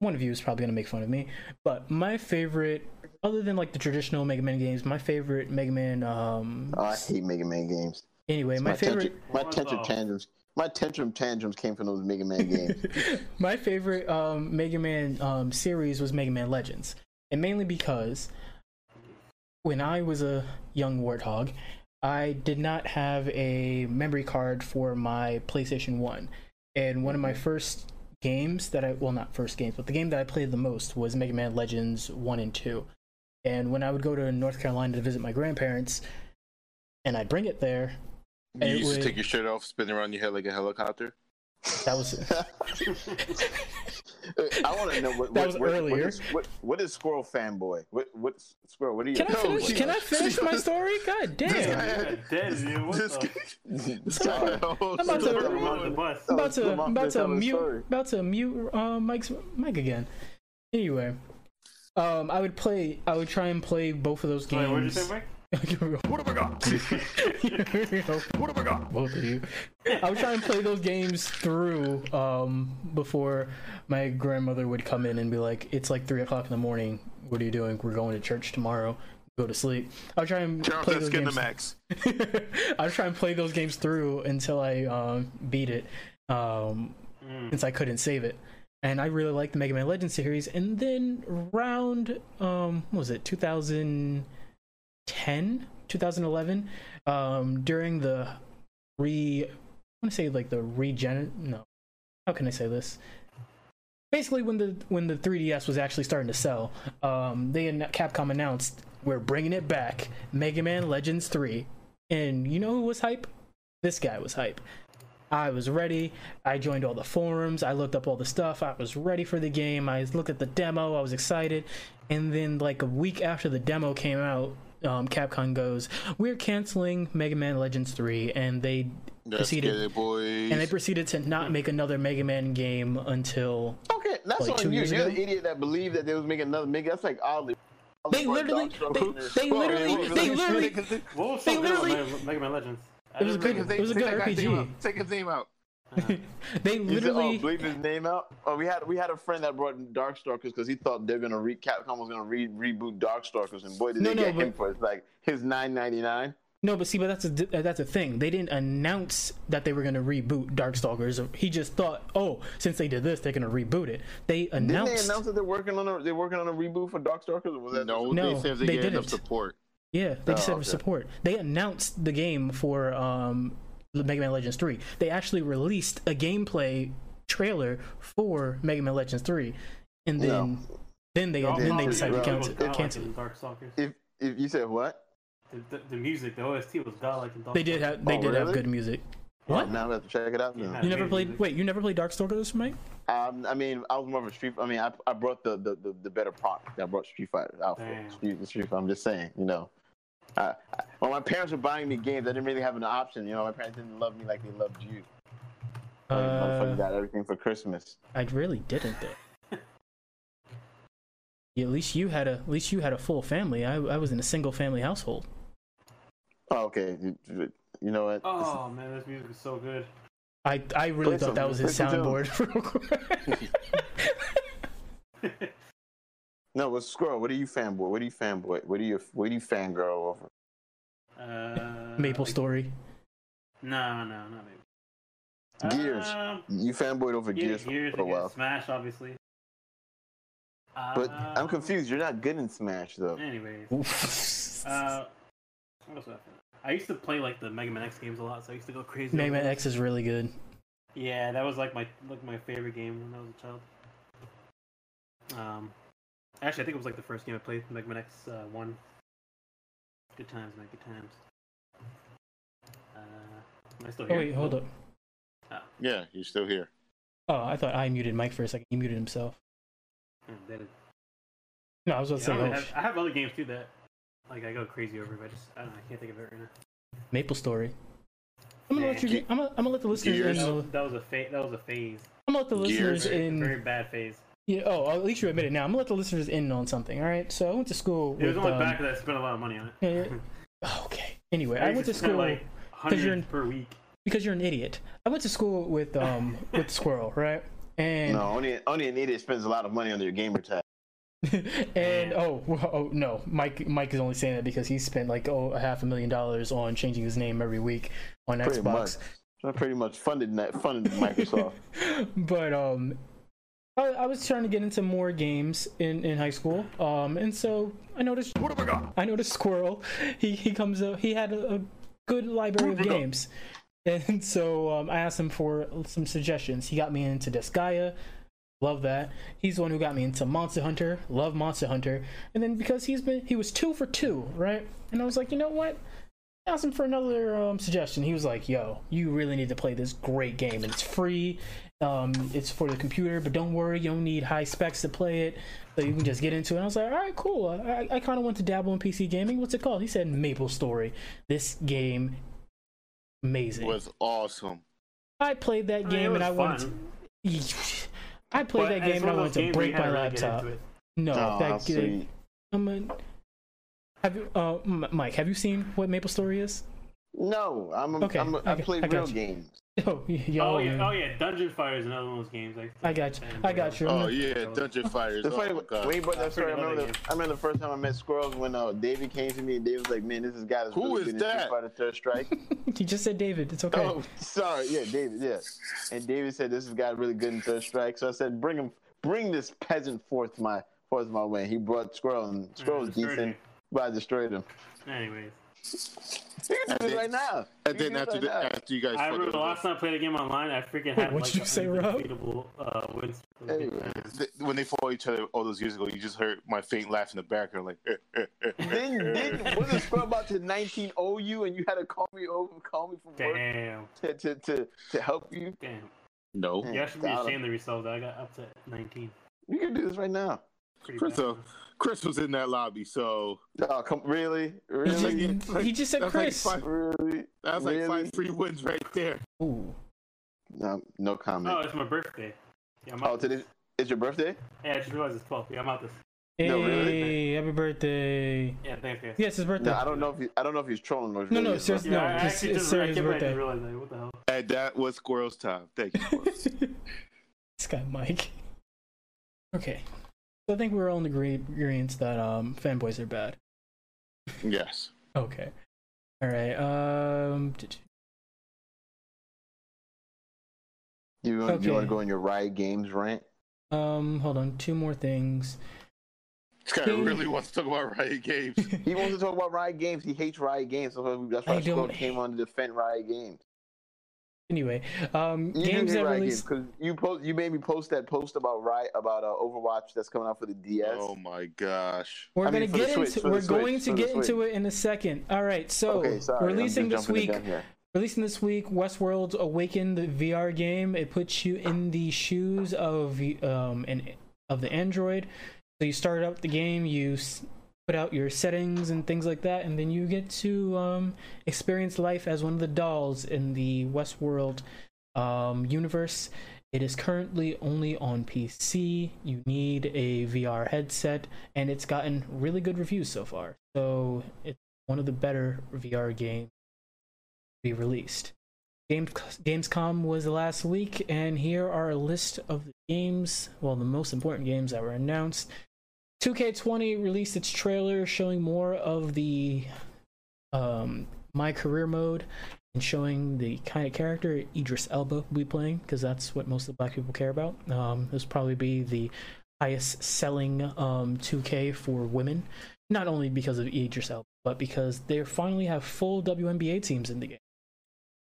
one of you is probably gonna make fun of me. But my favorite, other than like the traditional Mega Man games, my favorite Mega Man, um, Oh, I hate Mega Man games. anyway, my My favorite. tantrum, my What tantrum tantrums. My tantrum tantrums came from those Mega Man games. (laughs) my favorite um, Mega Man um, series was Mega Man Legends, and mainly because when I was a young warthog, I did not have a memory card for my PlayStation One, and one of my first games that I well not first games, but the game that I played the most was Mega Man Legends One and Two, and when I would go to North Carolina to visit my grandparents, and I'd bring it there, You It used to take your shirt off, spin around your head like a helicopter. that was (laughs) I want to know what That what, was what, earlier. What is, what, what is Squirrel fanboy? What what Squirrel? What are you? Can I finish? Can I finish my story? God damn! You're dead, dude. What This the? guy- this guy- I'm about to- sorry. Throw him under the bus. I'm about to, I'm about to mute, story. about to mute uh, Mike's mic again. Anyway, um, I would play, I would try and play both of those Wait, what did you games. say, Mike? What have I got? What have I got? both of you. I would try and play those games through um, before my grandmother would come in and be like, "It's like three o'clock in the morning. What are you doing? We're going to church tomorrow. Go to sleep." I would try and Turn off play that those skin to games. max. (laughs) I would try and play those games through until I um, beat it. Um, Mm. since I couldn't save it. And I really liked the Mega Man Legends series. And then around um what was it 2010, 2011, um during the re I want to say like the regen no. How can I say this? Basically when the when the 3DS was actually starting to sell, um they and Capcom announced we're bringing it back, Mega Man Legends 3. And you know who was hype? This guy was hype. I was ready. I joined all the forums. I looked up all the stuff. I was ready for the game. I looked at the demo. I was excited. And then, like a week after the demo came out, um, Capcom goes, "We're canceling Mega Man Legends 3," and they Let's Proceeded- get it, boys. and they proceeded to not make another Mega Man game until Okay, that's Like on you. You're the idiot that believed that they was making another Mega. That's like oddly. they literally, they, they literally, they literally, (laughs) What was They so good about literally- Mega- Mega Man Legends? It was didn't good. It was a good Take that guy's name RPG. Take his name out. (laughs) they You said, literally. oh, bleep his name out. Oh, we had we had a friend that brought Darkstalkers because he thought they're gonna re Capcom was gonna re reboot Darkstalkers, and boy did No, they no, get him but- for it's like his nine ninety nine. No, but see, but that's a that's a thing. They didn't announce that they were going to reboot Darkstalkers. He just thought, oh, since they did this, they're going to reboot it. They Didn't announced. they announce that they're working on a they're working on a reboot for Darkstalkers? Or was that No, No, they said they, they didn't. support. Yeah, they just Oh, said okay. support. They announced the game for um, Mega Man Legends 3. They actually released a gameplay trailer for Mega Man Legends 3, and then No. then they All then they decided to cancel, godlike cancel in it. Darkstalkers. If if you said what? The, the, the music, the OST was godlike in Darkstalkers. They did have they Oh, did have good music. What? Now I have to check it out. Yeah. now. You never played? music. Wait, you never played Darkstalkers, Mike? Um, I mean, I was more of a street. I mean, I, I brought the, the, the, the better product. I brought Street Fighter out for Street, the Street Fighter. I'm just saying, you know. I, I, when my parents were buying me games, I didn't really have an option. You know, my parents didn't love me like they loved you. Like, motherfucker Uh, got everything for Christmas. I really didn't though. Yeah, at least you had a at least you had a full family. I I was in a single family household. Oh, okay. You, you know what? Oh man, this music is so good. I I really Play thought that was his play some soundboard. (laughs) (laughs) (laughs) real quick. No, but Squirrel, what are you fanboy? What are you fanboy? What are you what do you fangirl over? Uh, Maple like- Story. No, no, not Maple. Gears. Um, You fanboyed over Gears, Gears for a while. Smash, obviously. But Uh, I'm confused. You're not good in Smash though. Anyways, uh, what else? I I used to play like the Mega Man X games a lot, so I used to go crazy. Mega Man. X is really good. Yeah, that was like my like my favorite game when I was a child. Um, actually, I think it was like the first game I played, Mega Man X uh, One. Good times, man. Good times. Uh, am I still here? Oh wait, hold up. Yeah, you're still here. Oh, I thought I muted Mike for a second. He muted himself. Yeah, that is- No, I was about to Yeah, I, say don't oh, really have, I have other games too that like I go crazy over, but I just I don't know. I can't think of it right now. Maple Story. I'm gonna let you. I'm gonna, I'm gonna let the listeners Gears. in. That was, that was a fa- that was a phase. I'm gonna let the Gears. listeners in. Very bad phase. Yeah. Oh, at least you admit it now. I'm gonna let the listeners in on something. All right. So I went to school. It was with, only um, back that I spent a lot of money on it. yeah, yeah. Oh, okay. Anyway, I used went to spend, school like you're in- per week. because you're an idiot. I went to school with um (laughs) with Squirrel, right? And No, only only an idiot spends a lot of money on their gamer tag. (laughs) and oh, well, oh no, Mike Mike is only saying that because he spent like oh a half a million dollars on changing his name every week on Pretty much. Xbox. I pretty much funded that funded (laughs) Microsoft. but um I, I was trying to get into more games in, in high school um and so i noticed what have i got? I noticed squirrel. He he comes up he had a, a good library of games. And so um, i asked him for some suggestions. He got me into Disgaea. Love that. He's the one who got me into monster hunter. Love monster hunter. And then because he's been he was two for two right? And i was like you know what asked him for another um, suggestion. He was like, "Yo, you really need to play this great game, and it's free. Um, it's for the computer, but don't worry, you don't need high specs to play it. So you can just get into it." And I was like, "All right, cool. I, I kind of want to dabble in PC gaming. What's it called?" He said, "Maple Story. This game, amazing. was awesome. I played that I mean, game, it and I was wanted. To, (sighs) I played But that game, and I wanted to games where you break my to really get laptop. into it. No, Oh, that sweet. I'm a, have you, uh, Mike? Have you seen what Maple Story is? No, I'm a, Okay, I'm a, I okay, play I real you. games. (laughs) Oh, y- y'all. Oh yeah, oh yeah, Dungeon Fighter is another one of those games. Like, I got you. I got you. Oh yeah, Dungeon Fighters. The Oh, funny, my God. when you brought I that story, I remember, the, I remember the first time I met Squirrels when uh, David came to me and David was like, "Man, this is guy that's Who really is good in that? Street Fighter Third Strike." (laughs) He just said David. It's okay. Oh, sorry, yeah, David, yeah. And David said this is guy really good in Third Strike. So I said, "Bring him, bring this peasant forth my forth my way." He brought Squirrel, and Squirrel was decent, him. But I destroyed him. Anyways, You can do And this then- right now. And You then after do the, now. after you guys, I remember the last time I played a game online, I freaking Wait, had what'd like you an say, Rob? uh, wins. Anyway. Th- when they fought each other all those years ago, you just heard my faint laugh in the background, like. Eh, eh, eh, then, then wasn't Squirrel (laughs) about to 19 0 you, and you had to call me over, call me from work Damn, to, to, to, to help you? damn. no, Yeah. You actually be Dollar. ashamed of yourself that I got up to 19. You can do this right now. Pretty Chris, uh, Chris was in that lobby, so Oh, come, really, He really, just, he just said that's like Chris. five- really. that's like Really? five free wins right there. Ooh. No, no comment. Oh, it's my birthday. Yeah, I'm Oh, today it's your birthday? Yeah, I just realized it's 12. Yeah, I'm out this. Hey, No, really? happy birthday. Yeah, thanks, guys. Yes, his birthday. No, I don't know if he, I don't know if he's trolling or. No, no, really is, seriously, bro. Yeah, No, I it's- actually it's just, Sarah's I came back birthday. and realized, like, what the hell? And that was Squirrel's time. Thank you. Squirrels. (laughs) this guy, Mike. Okay. So I think we're all in agree- agreement that um, fanboys are bad. yes. Okay. All right. Um. You, want- you want to go on your Riot Games rant? Um. Hold on. Two more things. This guy really wants to talk about Riot Games. (laughs) He wants to talk about Riot Games. He hates Riot Games. So that's why Squirrel came on to defend Riot Games. Anyway, um, You games that Riot release. because you post, you made me post that post about right about uh, Overwatch that's coming out for the DS. oh my gosh. We're I gonna for the get Switch, into. We're Switch, going to get into it in a second. All right. So okay, sorry. releasing this week. Releasing this week, Westworld Awaken, the VR game. It puts you in the shoes of um an of the android. So you start up the game, you s- put out your settings and things like that, and then you get to um experience life as one of the dolls in the Westworld um universe. It is currently only on PC. You need a VR headset, and it's gotten really good reviews so far. So it's one of the better VR games to be released. Games Gamescom was last week, and here are a list of the games, well, the most important games that were announced. 2K20 released its trailer showing more of the um, My Career mode and showing the kind of character Idris Elba will be playing, because that's what most of the black people care about. Um, this will probably be the highest selling um, 2K for women, not only because of Idris Elba, but because they finally have full WNBA teams in the game.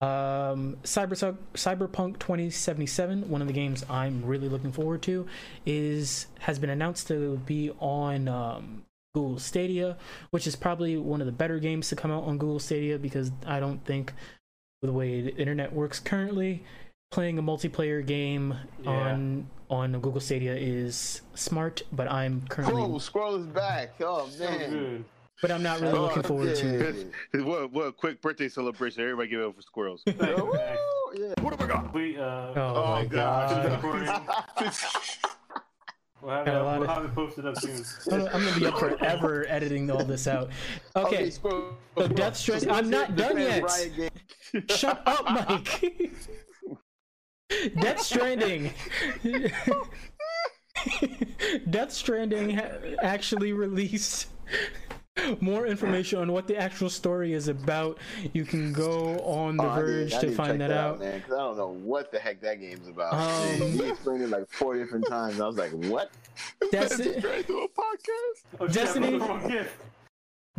Um, Cyber Cyberpunk 2077, one of the games I'm really looking forward to, is has been announced to be on um, Google Stadia, which is probably one of the better games to come out on Google Stadia because I don't think the way the internet works currently, playing a multiplayer game Yeah. on on Google Stadia is smart, but I'm currently Oh, Squirrel is back. Oh So man. good. But I'm not really Oh, looking forward to it. yeah. What what a quick birthday celebration! Everybody give it up for squirrels. Thanks, thanks. Yeah. what have I got? We uh, Oh, my God. god. we'll have, Got a it, we'll of- have it posted up soon. I'm gonna, I'm gonna be up forever editing all this out. Okay, Squirrel. so Death Stranding. I'm not done yet. Shut up, Mike. (laughs) Death Stranding. (laughs) Death Stranding ha- actually released more information on what the actual story is about. You can go on The Oh, I need- Verge I to find check that out. man, 'cause I don't know what the heck that game's about. Um, Man, he explained it like four different times. I was like, "What?" (laughs) That's Just trying a podcast. Oh, Destiny- I put the wrong gift.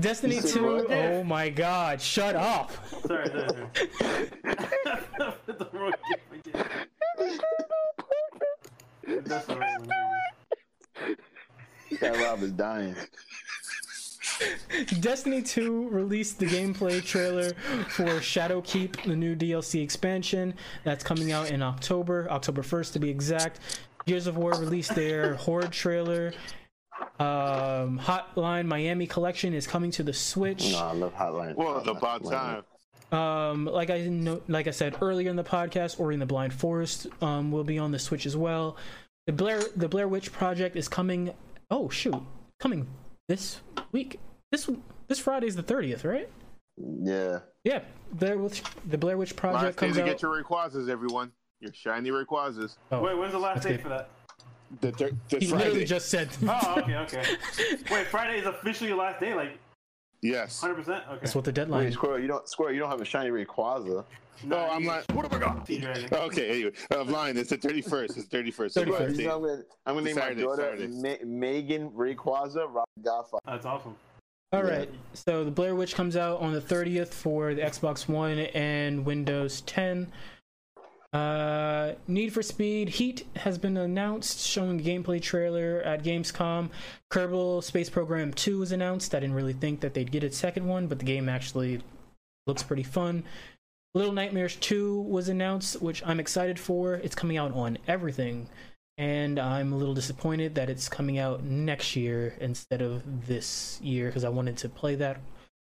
Destiny 2. Oh my god, shut up. Sorry, sorry, sorry. (laughs) The wrong gift again. That's the right one. there you That Rob is dying. (laughs) Destiny 2 released the gameplay trailer for Shadowkeep, the new DLC expansion that's coming out in October, October 1st to be exact. Gears of War released their (laughs) Horde trailer. Um, Hotline Miami collection is coming to the Switch. No, I love Hotline. Well, it's about time. Um, like I know, like I said earlier in the podcast, Ori and the Blind Forest um, will be on the Switch as well. The Blair the Blair Witch Project is coming. Oh shoot, coming this week. This this Friday's the thirtieth, right? Yeah. Yeah, Blair Witch, the Blair Witch Project Last day comes to out. get your Rayquazas, everyone. Your shiny Rayquazas. oh. Wait, when's the last That's date good. for that? The, thir- the he literally just said. Oh, okay, okay. Wait, Friday is officially your last day, like Yes. 100%? Okay. That's what the deadline. Wait, is. Squirrel, you don't Squirrel, you don't have a shiny Rayquaza. No, I'm not. What have I got? Sea (laughs) Okay, anyway, I'm lying. It's the 31st. It's the 31st. 31st. Squirrel, I'm gonna, I'm gonna name Saturday, my daughter Saturday. Ma- Megan Rayquaza Rob Godfather. That's awesome. All Yeah. So the Blair Witch comes out on the 30th for the Xbox One and Windows 10. Uh, Need for Speed Heat has been announced, showing a gameplay trailer at Gamescom. Kerbal Space Program 2 was announced. I didn't really think that they'd get a second one, but the game actually looks pretty fun. Little Nightmares 2 was announced, which I'm excited for. It's coming out on everything, and I'm a little disappointed that it's coming out next year instead of this year because I wanted to play that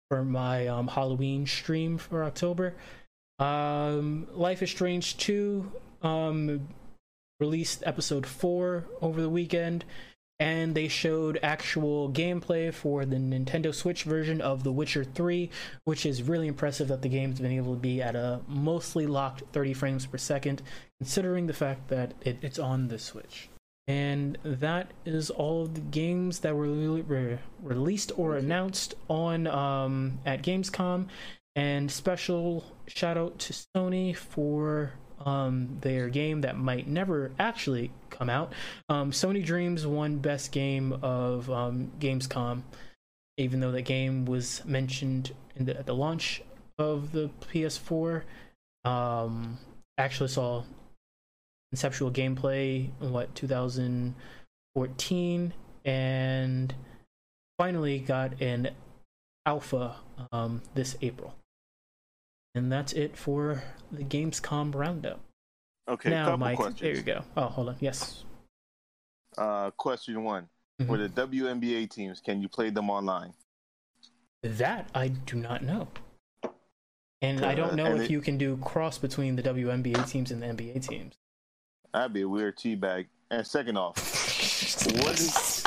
for my um, Halloween stream for October. Um, Life is Strange 2 um, released episode 4 over the weekend, and they showed actual gameplay for the Nintendo Switch version of The Witcher 3, which is really impressive that the game's been able to be at a mostly locked 30 frames per second, considering the fact that it, it's on the Switch. And that is all of the games that were re- re- released or announced on um, at Gamescom. And special shout out to Sony for um, their game that might never actually come out. Um, Sony Dreams won Best Game of um, Gamescom, even though that game was mentioned the, at the launch of the PS4. Um, actually saw conceptual gameplay in what 2014 and finally got an alpha um, this April. And that's it for the Gamescom roundup. Okay, now, Mike, questions. there you go. Oh, hold on. Yes. Uh, question one: Mhm. For the WNBA teams, can you play them online? That I do not know. And I don't Uh, know if it- you can do cross between the WNBA teams and the NBA teams. That'd be a weird tea bag. And second off, (laughs) what is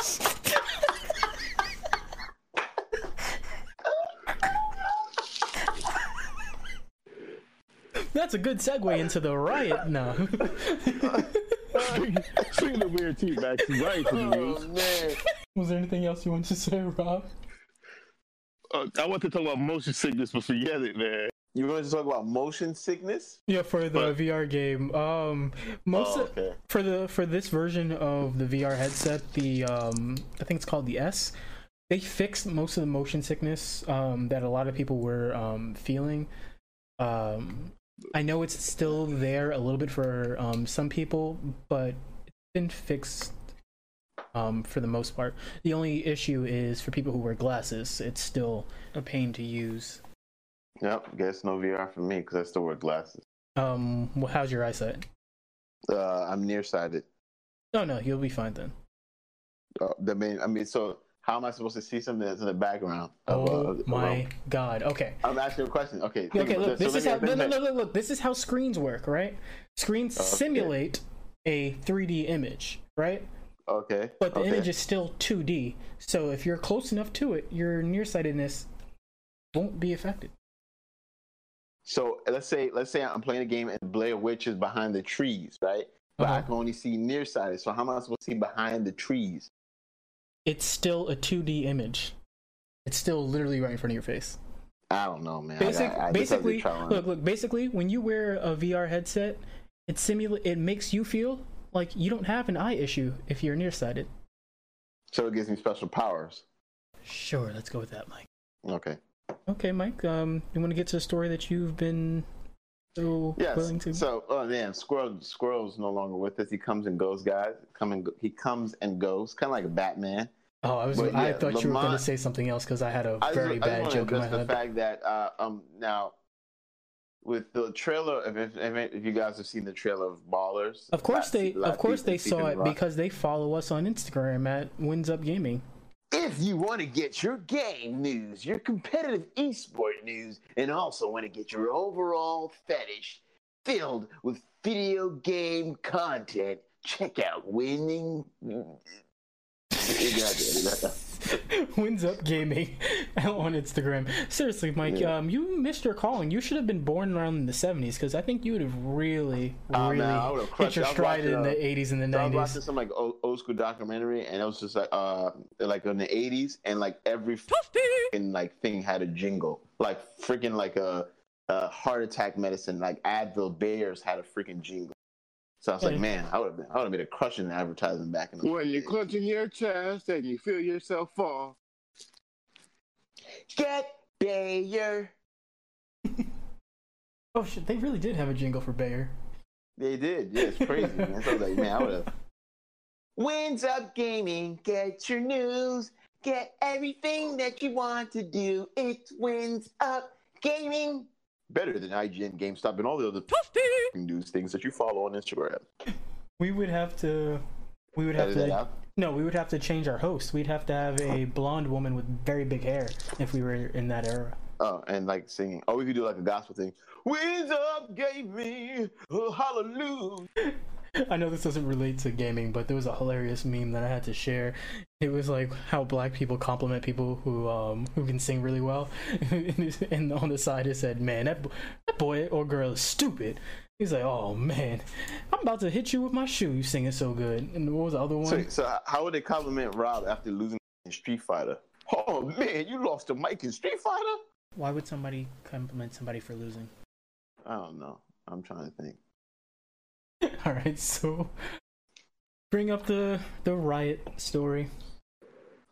That's a good segue into the riot now. speaking of weird tea bags, right? Oh man. Was there anything else you want to say, Rob? Uh, I want to talk about motion sickness, but forget it, man. You want to talk about motion sickness? Yeah, for the But- VR game. Um, most Oh, of- for the for this version of the VR headset, the um, I think it's called the S. They fixed most of the motion sickness um, that a lot of people were um, feeling. Um, I know it's still there a little bit for um, some people, but it's been fixed um, for the most part. The only issue is for people who wear glasses. It's still a pain to use. Yep, guess no VR for me because I still wear glasses. Um, wh- how's your eyesight? Uh, I'm nearsighted. Oh no, you'll be fine then. Uh, I mean, I mean, so how am I supposed to see something that's in the background? of, Oh uh, my god. Okay. I'm asking a question. Okay. Okay, look, this. So is how no, no, no, no, look, this is how screens work, right? Screens Okay. simulate a 3D image, right? Okay. But the okay. image is still 2D. So if you're close enough to it, your nearsightedness won't be affected. So let's say let's say I'm playing a game and Blair Witch is behind the trees, right? But I Uh-huh. can only see nearsighted. So how am I supposed to see behind the trees? It's still a 2D image. It's still literally right in front of your face. I don't know, man. Basic, I, I, I just have to basically, look, look. Basically, when you wear a VR headset, it simula- It makes you feel like you don't have an eye issue if you're nearsighted. So it gives me special powers. Sure, let's go with that, Mike. Okay. Okay, Mike. Um, you want to get to a story that you've been so willing Yes. to? So, oh man, Squirrel Squirrel's no longer with us. He comes and goes, guys. Come and go, he comes and goes, kind of like a Batman. Oh, I was. but I yeah, thought you were going to say something else because I had a very I just bad joke in my address the head. fact that uh, um now with the trailer, if, if, if you guys have seen the trailer of Ballers, Of course they. Of course they saw it Rock. because they follow us on Instagram at Wins Up Gaming. If you want to get your game news, your competitive esport news, and also want to get your overall fetish filled with video game content, check out Winning. (laughs) Wins Up Gaming (laughs) on Instagram. Seriously, Mike, Yeah. um, you missed your calling. You should have been born around the '70s because I think you would have really, Oh, really man, I would've hit crushed your. I was stride watching, in the uh, '80s and the So I was watching some like old, old school documentary, and it was just like uh like in the '80s, and like every fucking like thing had a jingle, like freaking like a, a heart attack medicine, like Advil Bears had a freaking jingle. So I was like, man, I would have been, I would have been a crushing advertising back in the When you're clenching your chest and you feel yourself fall. Get Bayer. Oh shit, they really did have a jingle for Bayer. They did, yeah, it's crazy, man. So I was like, man, I would have. (laughs) Wins up gaming, get your news, get everything that you want to do. It wins up gaming. Better than IGN, GameStop, and all the other news things that you follow on Instagram. We would have to. We would have Edit to. No, we would have to change our host. We'd have to have a blonde woman with very big hair if we were in that era. Oh, and like singing. Oh, we could do like a gospel thing. Wins up gaming, oh, hallelujah. (laughs) I know this doesn't relate to gaming, but there was a hilarious meme that I had to share. It was like how black people compliment people who um who can sing really well, (laughs) and on the side it said, "Man, that, that boy or girl is stupid." He's like, "Oh man, I'm about to hit you with my shoe. You singing so good." And what was the other one? So, so how would they compliment Rob after losing in Street Fighter? Oh man, you lost to Mike in Street Fighter? Why would somebody compliment somebody for losing? I don't know. I'm trying to think. (laughs) All right, so bring up the the riot story.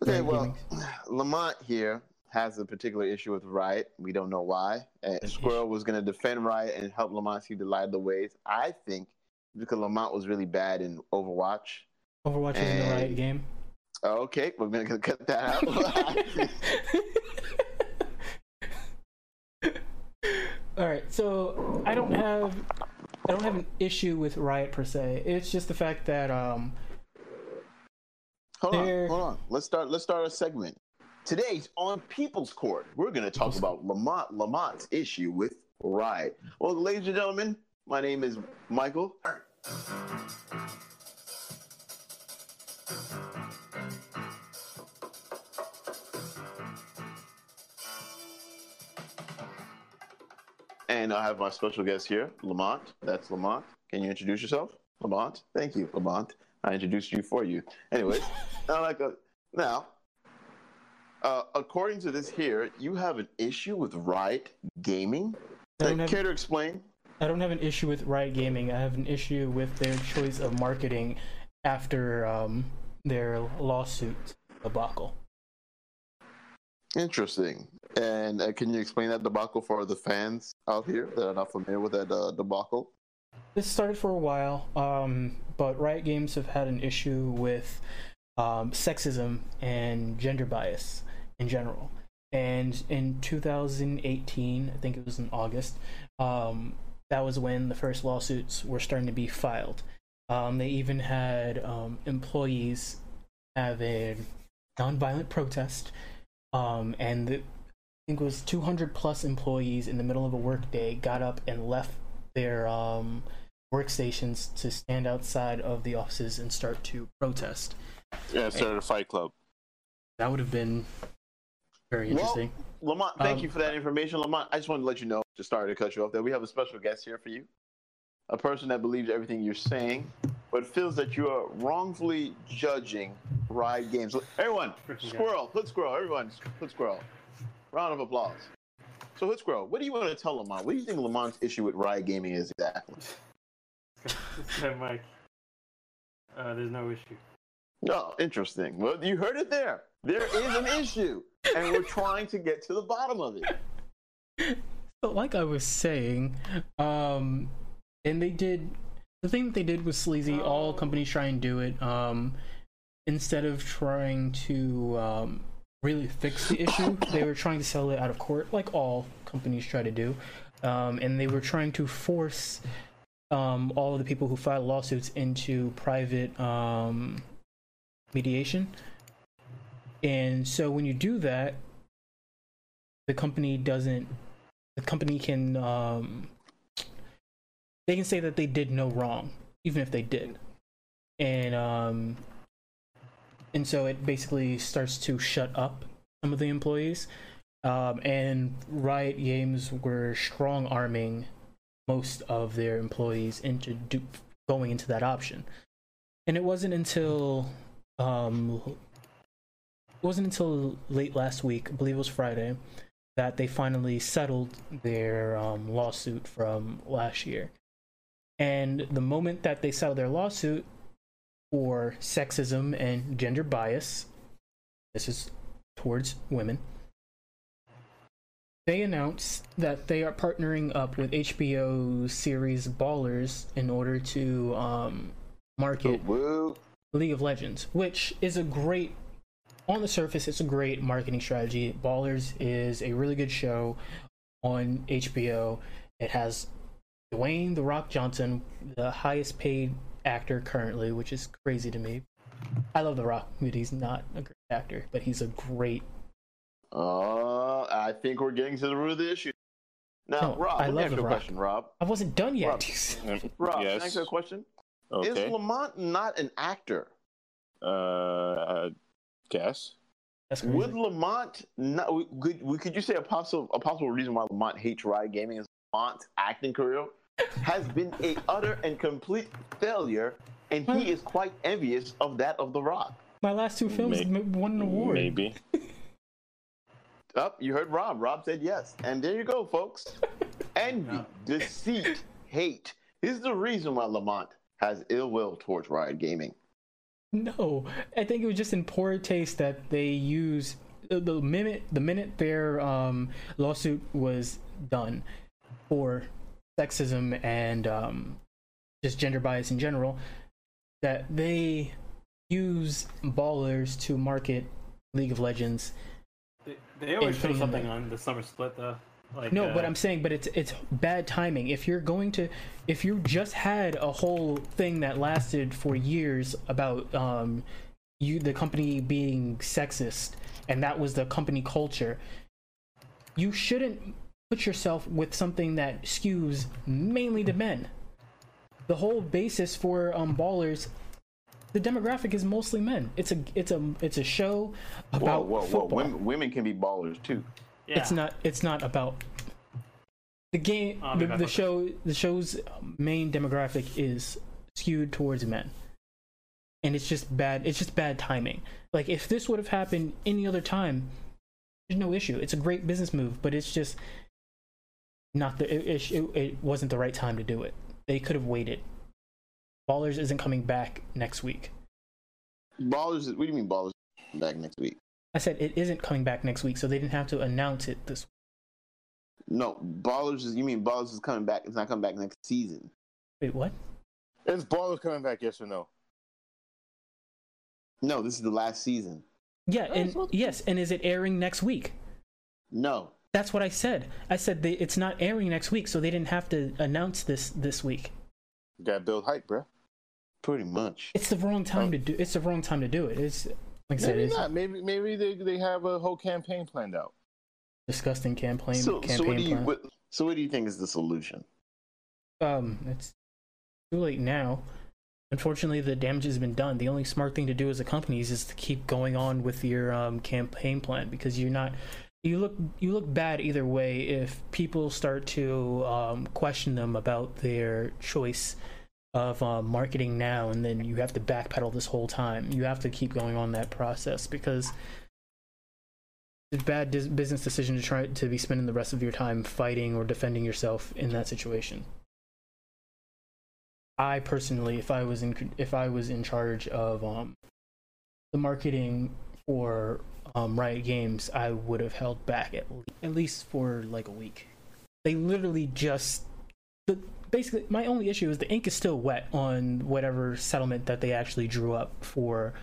Okay, Riot well, (sighs) Lamont here has a particular issue with Riot. We don't know why. Uh, An Squirrel was going to defend Riot and help Lamont see the light of the ways. I think because Lamont was really bad in Overwatch. Overwatch isn't a And- riot game. Okay, we're going to cut that out. (laughs) (laughs) All right, so I don't have I don't have an issue with Riot per se. It's just the fact that um hold on, hold on. Let's start. Let's start a segment. Today's on People's Court. We're going to talk about Lamont Lamont's issue with Riot. Well, ladies and gentlemen, my name is Michael. And I have my special guest here, Lamont. That's Lamont. Can you introduce yourself? Lamont. Thank you, Lamont. I introduced you for you. Anyways, (laughs) now like a, now, uh, according to this here, you have an issue with Riot Gaming. Like, have- care to explain? I don't have an issue with Riot Gaming. I have an issue with their choice of marketing after um their lawsuit debacle. Interesting. And uh, can you explain that debacle for the fans out here that are not familiar with that uh, debacle? This started for a while, um, but Riot Games have had an issue with um, sexism and gender bias in general. And in 2018, I think it was in August, um, that was when the first lawsuits were starting to be filed. Um, they even had um, employees have a nonviolent protest, um, and the, I think it was 200 plus employees in the middle of a workday got up and left their um, workstations to stand outside of the offices and start to protest. Yeah, started a fight club. That would have been very Well, interesting. Lamont, thank Um, you for that information. Lamont, I just wanted to let you know, just started to cut you off there. We have a special guest here for you. A person that believes everything you're saying, but feels that you are wrongfully judging Riot Games. Everyone, Freaking guy. squirrel, hood squirrel, everyone, hood squirrel. Round of applause. So, hood squirrel, what do you want to tell Lamont? What do you think Lamont's issue with Riot Gaming is exactly? (laughs) Said Mike. Uh, there's no issue. No, interesting. Well, you heard it there. There is an issue, and we're trying to get to the bottom of it. (laughs) But like I was saying, um, and they did the thing that they did was sleazy. All companies try and do it. Um, instead of trying to um, really fix the issue, they were trying to sell it out of court, like all companies try to do. Um, and they were trying to force um, all of the people who filed lawsuits into private um, mediation. And so when you do that, the company doesn't the company can um they can say that they did no wrong even if they did. And um and so it basically starts to shut up some of the employees. Um and riot games were strong arming most of their employees into do, going into that option. And it wasn't until um it wasn't until late last week i believe it was friday that they finally settled their um, lawsuit from last year. And the moment that they settle their lawsuit for sexism and gender bias, this is towards women, they announced that they are partnering up with HBO series Ballers in order to um, market Woo. League of Legends, which is a great on the surface it's a great marketing strategy. Ballers is a really good show on HBO. It has Dwayne the Rock Johnson, the highest paid actor currently, which is crazy to me. I love the Rock, but he's not a great actor, but he's a great Uh, I think we're getting to the root of the issue. Now, No, Rob, I let me love ask The you a Rock. question, Rob. I wasn't done yet. Rob. (laughs) Rob, can I ask you a question? Okay. Is Lamont not an actor? uh, uh, guess. That's crazy. Would Lamont not? Could, could you say a possible a possible reason why Lamont hates Riot Gaming is Lamont's acting career has been a utter and complete failure, and he is quite envious of that of The Rock. My last two films May- m- won an award. Maybe. (laughs) Up, you heard Rob. Rob said yes, and there you go, folks. (laughs) Envy, No. deceit, hate is the reason why Lamont has ill will towards Riot Gaming. No, I think it was just in poor taste that they use the- the minute the minute their um, lawsuit was done for sexism and um, just gender bias in general, that they use ballers to market League of Legends. They, they always show something on the summer split though. Like No, uh, but I'm saying, but it's it's bad timing. If you're going to, if you just had a whole thing that lasted for years about um, you the company being sexist, and that was the company culture, you shouldn't put yourself with something that skews mainly to men. The whole basis for um, ballers. The demographic is mostly men. It's a it's a it's a show about whoa, whoa! football Women, women can be ballers too. yeah. it's not it's not about the game Oh, the, the show the show's main demographic is skewed towards men and it's just bad it's just bad timing like if this would have happened any other time there's no issue it's a great business move but it's just not the it, it, it wasn't the right time to do it they could have waited ballers isn't coming back next week Ballers. What do you mean ballers? Back next week. I said it isn't coming back next week, so they didn't have to announce it this. Week. No, Ballers is. You mean Ballers is coming back? It's not coming back next season. Wait, what? Is Ballers coming back? Yes or no? No, this is the last season. Yeah, and yes, and is it airing next week? No. That's what I said. I said they, it's not airing next week, so they didn't have to announce this this week. You gotta build hype, bro. Pretty much. It's the wrong time Oh. to do. It's the wrong time to do it. It's like I said, Maybe it's not. Maybe maybe they they have a whole campaign planned out. disgusting campaign. So, campaign so what do you plan. what, so what do you think is the solution? Um, it's too late now. Unfortunately, the damage has been done. The only smart thing to do as a company is just to keep going on with your um, campaign plan because you're not. You look you look bad either way if people start to um, question them about their choice of um, marketing now, and then you have to backpedal this whole time. You have to keep going on that process because it's a bad dis- business decision to try to be spending the rest of your time fighting or defending yourself in that situation. I personally, if I was in if I was in charge of um, the marketing for um, Riot Games, I would have held back at, le- at least for like a week. They literally just the basically my only issue is the ink is still wet on whatever settlement that they actually drew up for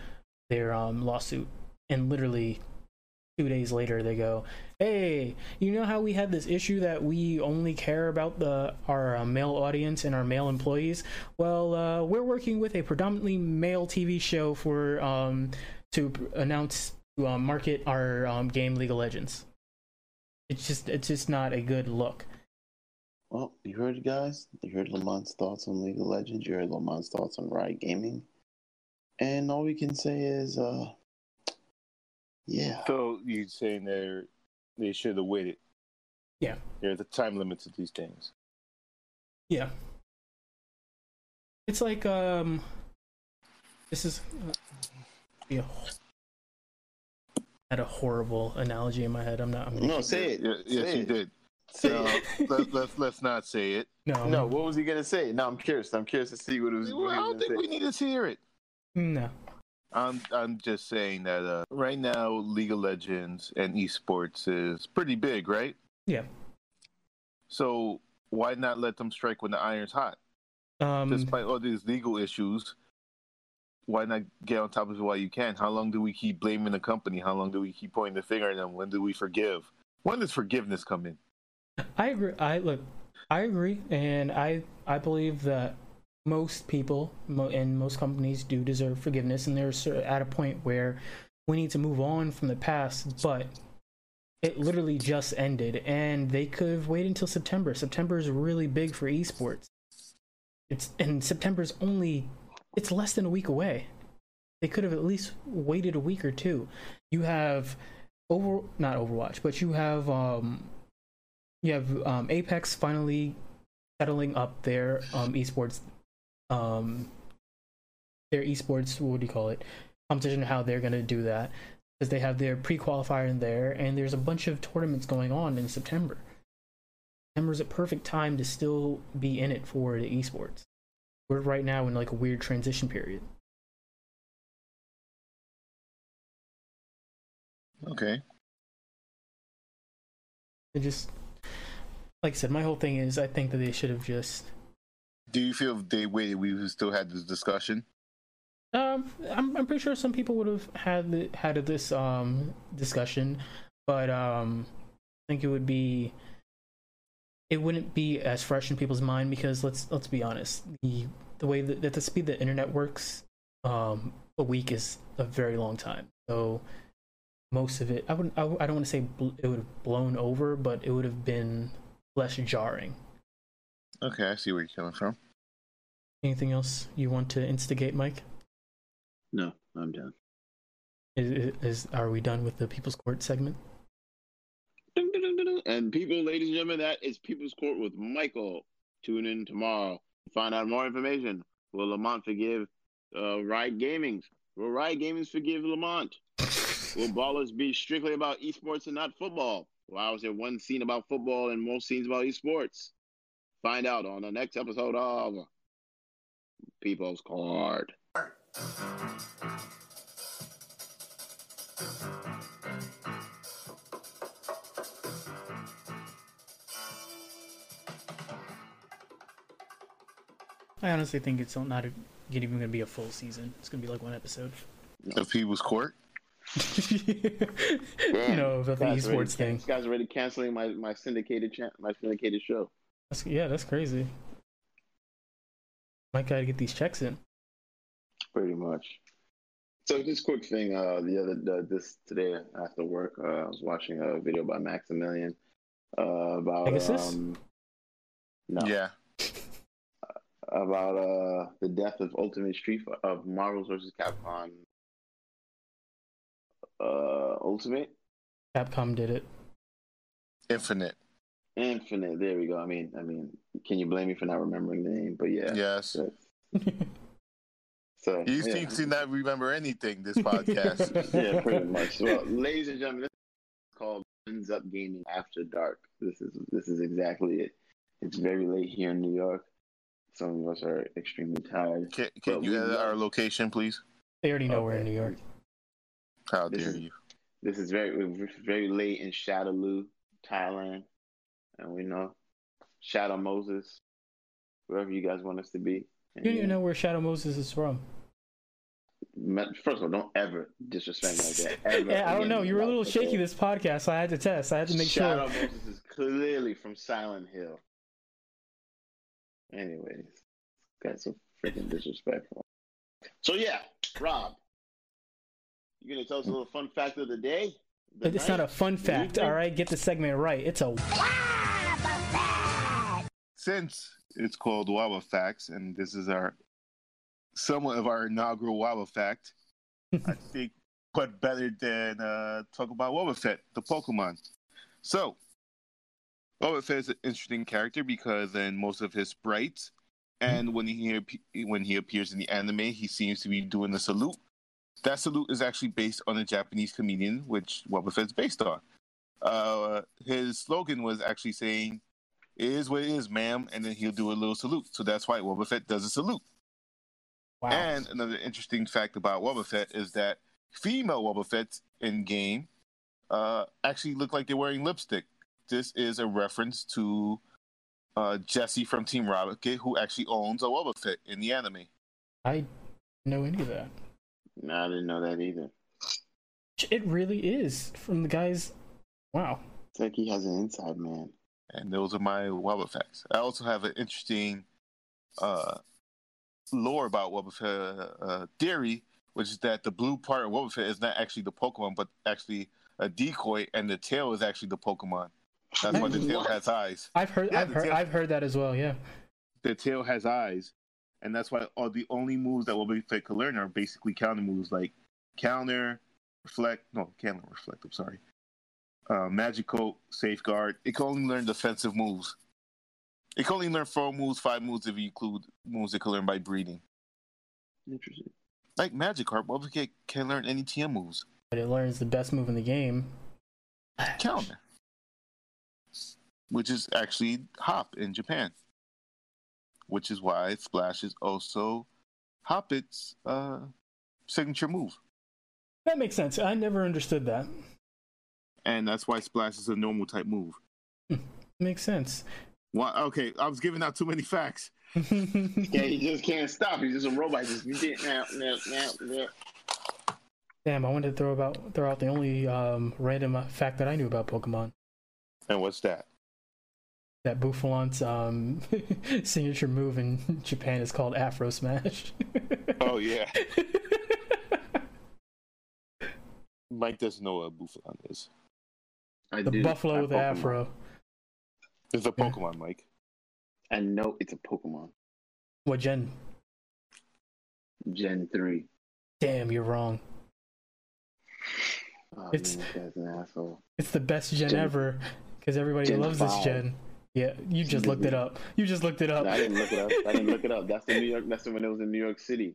their um, lawsuit, and literally two days later they go, "Hey, you know how we had this issue that we only care about the our uh, male audience and our male employees? Well, uh, we're working with a predominantly male TV show for um, to announce to uh, market our um, game League of Legends. It's just it's just not a good look. Well, you heard it, guys. You heard Lamont's thoughts on League of Legends. You heard Lamont's thoughts on Riot Gaming. And all we can say is, uh, yeah. So you're saying they they should have waited? Yeah. There's a time limit to these things. Yeah. It's like um this is uh, be a had a horrible analogy in my head. I'm not I'm No, say it. Yeah, yes, Say you it. did. So (laughs) let, let's let's not say it. no No, what was he gonna say? No, I'm curious. I'm curious to see what it was. Well, what I he was don't think gonna we need to hear it. no. I'm I'm just saying that uh, right now League of Legends and esports is pretty big, right? Yeah. So why not let them strike when the iron's hot? Um Despite all these legal issues, why not get on top of it while you can? How long do we keep blaming the company? How long do we keep pointing the finger at them? When do we forgive? When does forgiveness come in? I agree. I look. I agree, and I I believe that most people and most companies do deserve forgiveness, and they're at a point where we need to move on from the past. But it literally just ended, and they could have waited until September. September is really big for esports. It's and September's only it's less than a week away. They could have at least waited a week or two. You have over not Overwatch, but you have um you have um, Apex finally settling up their um, esports, um, their esports. What do you call it? Competition. How they're gonna do that? Because they have their pre-qualifier in there, and there's a bunch of tournaments going on in September. September's a perfect time to still be in it for the esports. We're right now in like a weird transition period. Okay. It just, like I said, my whole thing is I think that they should have just Do you feel if they waited, we still had this discussion? Um, I'm I'm pretty sure some people would have had the, had this um discussion, but um, I think it would be it wouldn't be as fresh in people's mind because let's let's be honest, the the way that, that the speed the internet works, um, a week is a very long time. So most of it, I wouldn't, I, I don't want to say bl- it would have blown over, but it would have been less jarring. Okay, I see where you're coming from. Anything else you want to instigate, Mike? No, I'm done. Is, is are we done with the People's Court segment? And people, ladies and gentlemen, that is People's Court with Michael. Tune in tomorrow. To find out more information. Will Lamont forgive uh, Riot Gaming? Will Riot Gaming forgive Lamont? Will Ballers be strictly about esports and not football? Why was there one scene about football and most scenes about esports? Find out on the next episode of People's Court. I honestly think it's not a, even going to be a full season. It's going to be like one episode. If he was Court. you know about the Guys already- esports thing. This guy's already canceling my, my syndicated cha- my syndicated show. That's, yeah, that's crazy. Might gotta get these checks in. Pretty much. So just quick thing. Uh, the other the, this today after work, uh, I was watching a video by Maximilian uh, about Pegasus? um, no, Yeah. About uh the death of Ultimate Street of Marvel's versus Capcom. Uh, Ultimate Capcom did it. Infinite. Infinite. There we go. I mean, I mean, can you blame me for not remembering the name? But yeah. Yes. So, (laughs) so You yeah. seem to not remember anything this podcast. (laughs) yeah, pretty much. Well, ladies and gentlemen, this is called Wins Up Gaming After Dark. This is this is exactly it. It's very late here in New York. Some of us are extremely tired. can can you we edit our location, please? They already know we're in New York. How This dare is- you? This is very very late in Shadaloo, Thailand, and we know Shadow Moses, wherever you guys want us to be. And You don't yeah, even know where Shadow Moses is from. First of all, don't ever disrespect me like that. (laughs) Ever yeah, I don't know. You were a little shaky this podcast, so I had to test. I had to make Shadow sure. Shadow Moses is clearly from Silent Hill. Anyways, that's so freaking disrespectful. So yeah, Rob, you gonna tell us a little fun fact of the day? The It's not a fun fact, all right? Get the segment right. It's a Since it's called Wawa Facts, and this is our somewhat of our inaugural Wawa Fact, (laughs) I think what better than uh, talk about Wobbuffet, the Pokemon. So, Wobbuffet is an interesting character because in most of his sprites, and when he when he appears in the anime, he seems to be doing a salute. That salute is actually based on a Japanese comedian, which Wobbuffet's based on. Uh, his slogan was actually saying, "It is what it is, ma'am," and then he'll do a little salute. So that's why Wobbuffet does a salute. wow. And another interesting fact about Wobbuffet is that female Fetts in game uh, actually look like they're wearing lipstick. This is a reference to uh, Jesse from Team Rocket, who actually owns a Wobbuffet in the anime. I know any of that. No, I didn't know that either. It really is from the guys. Wow. It's like he has an inside man. And those are my Wobba facts. I also have an interesting uh, lore about Wobbuffet uh, theory, which is that the blue part of Wobbuffet is not actually the Pokemon, but actually a decoy, and the tail is actually the Pokemon. That's why the tail What? has eyes. I've heard. Yeah, I've heard. tail- I've heard that as well. Yeah. The tail has eyes, and that's why all the only moves that Wobbuffet to learn are basically counter moves like counter, reflect. No, counter reflect. I'm sorry. Uh, magical, safeguard. It can only learn defensive moves. It can only learn four moves, five moves if you include moves it can learn by breeding. Interesting. Like Magikarp, Wobbuffet can learn any TM moves. But it learns the best move in the game. Counter, which is actually Hop in Japan, which is why Splash is also Hoppip's uh, signature move, That makes sense. I never understood that. and that's why Splash is a normal type move. (laughs) Makes sense. Why? Okay, I was giving out too many facts. (laughs) Yeah, he just can't stop. He's just a robot. Just now, now, now, now. Damn, I wanted to throw about throw out the only um, random fact that I knew about Pokemon. And what's that? That Bouffalant's um, (laughs) signature move in (laughs) Japan is called Afro Smash. (laughs) Oh yeah, Mike doesn't know what Bouffalant is. I the do. buffalo I with the Pokemon. afro. It's a Yeah. Pokemon, Mike. I know it's a Pokemon. What gen? Gen three. Damn, you're wrong. Oh, It's- man, an asshole. It's the best gen, Gen- ever because everybody Gen loves this gen. Yeah, you just looked it up. You just looked it up. No, I didn't look it up. I didn't look it up. That's the New York. That's the when it was in New York City.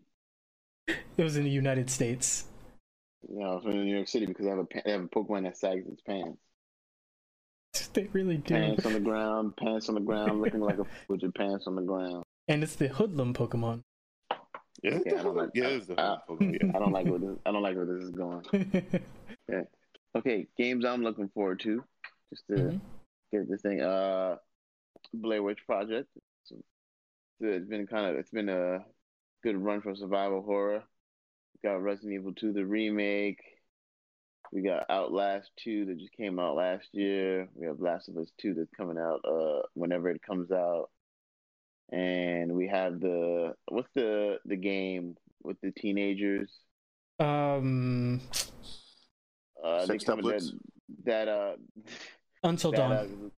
It was in the United States. You know, it was in New York City because they have a they have a Pokemon that sags its pants. (laughs) They really do. Pants on the (laughs) ground, pants on the ground, looking like a with your pants on the ground. And it's the hoodlum Pokemon. Yeah, Yeah, I don't like- yeah, it's the Pokemon. I don't like where (laughs) this. I don't like where this is going. yeah. Okay, games I'm looking forward to, just to Mhm. get this thing. Uh, Blair Witch Project. it's been kind of it's been a good run for survival horror. We got Resident Evil 2 the remake. We got Outlast 2 that just came out last year. We have Last of Us 2 that's coming out uh whenever it comes out. And we have the what's the the game with the teenagers? Um, Uh they Sex coming that, that uh (laughs) Until that, Dawn.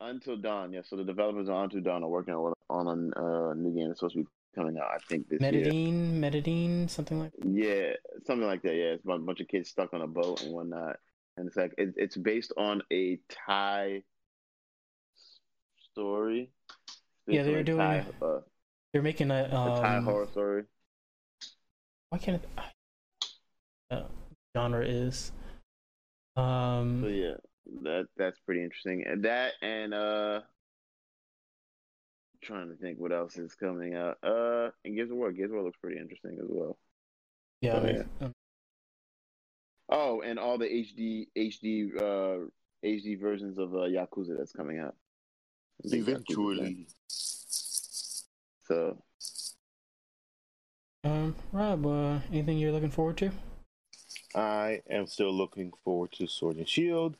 Until Dawn, yeah. So the developers on Until Dawn are working on on a uh, new game that's supposed to be coming out. I think this year. Metadine, Metadine, something like. Yeah, something like that. Yeah, it's about a bunch of kids stuck on a boat and whatnot, and it's like it, it's based on a Thai story. Yeah, they're doing- Thai, uh, They're making a. a Thai Um, horror story. why can't it? Uh, genre is. Um, So yeah, that that's pretty interesting. And that and uh, trying to think what else is coming out. Uh, and Gears of War. Gears of War looks pretty interesting as well. yeah, oh, they- um, Oh, and all the HD HD uh HD versions of uh, Yakuza that's coming out. Big Yakuza fan. Eventually. So um, Rob, uh, anything you're looking forward to? I am still looking forward to Sword and Shield.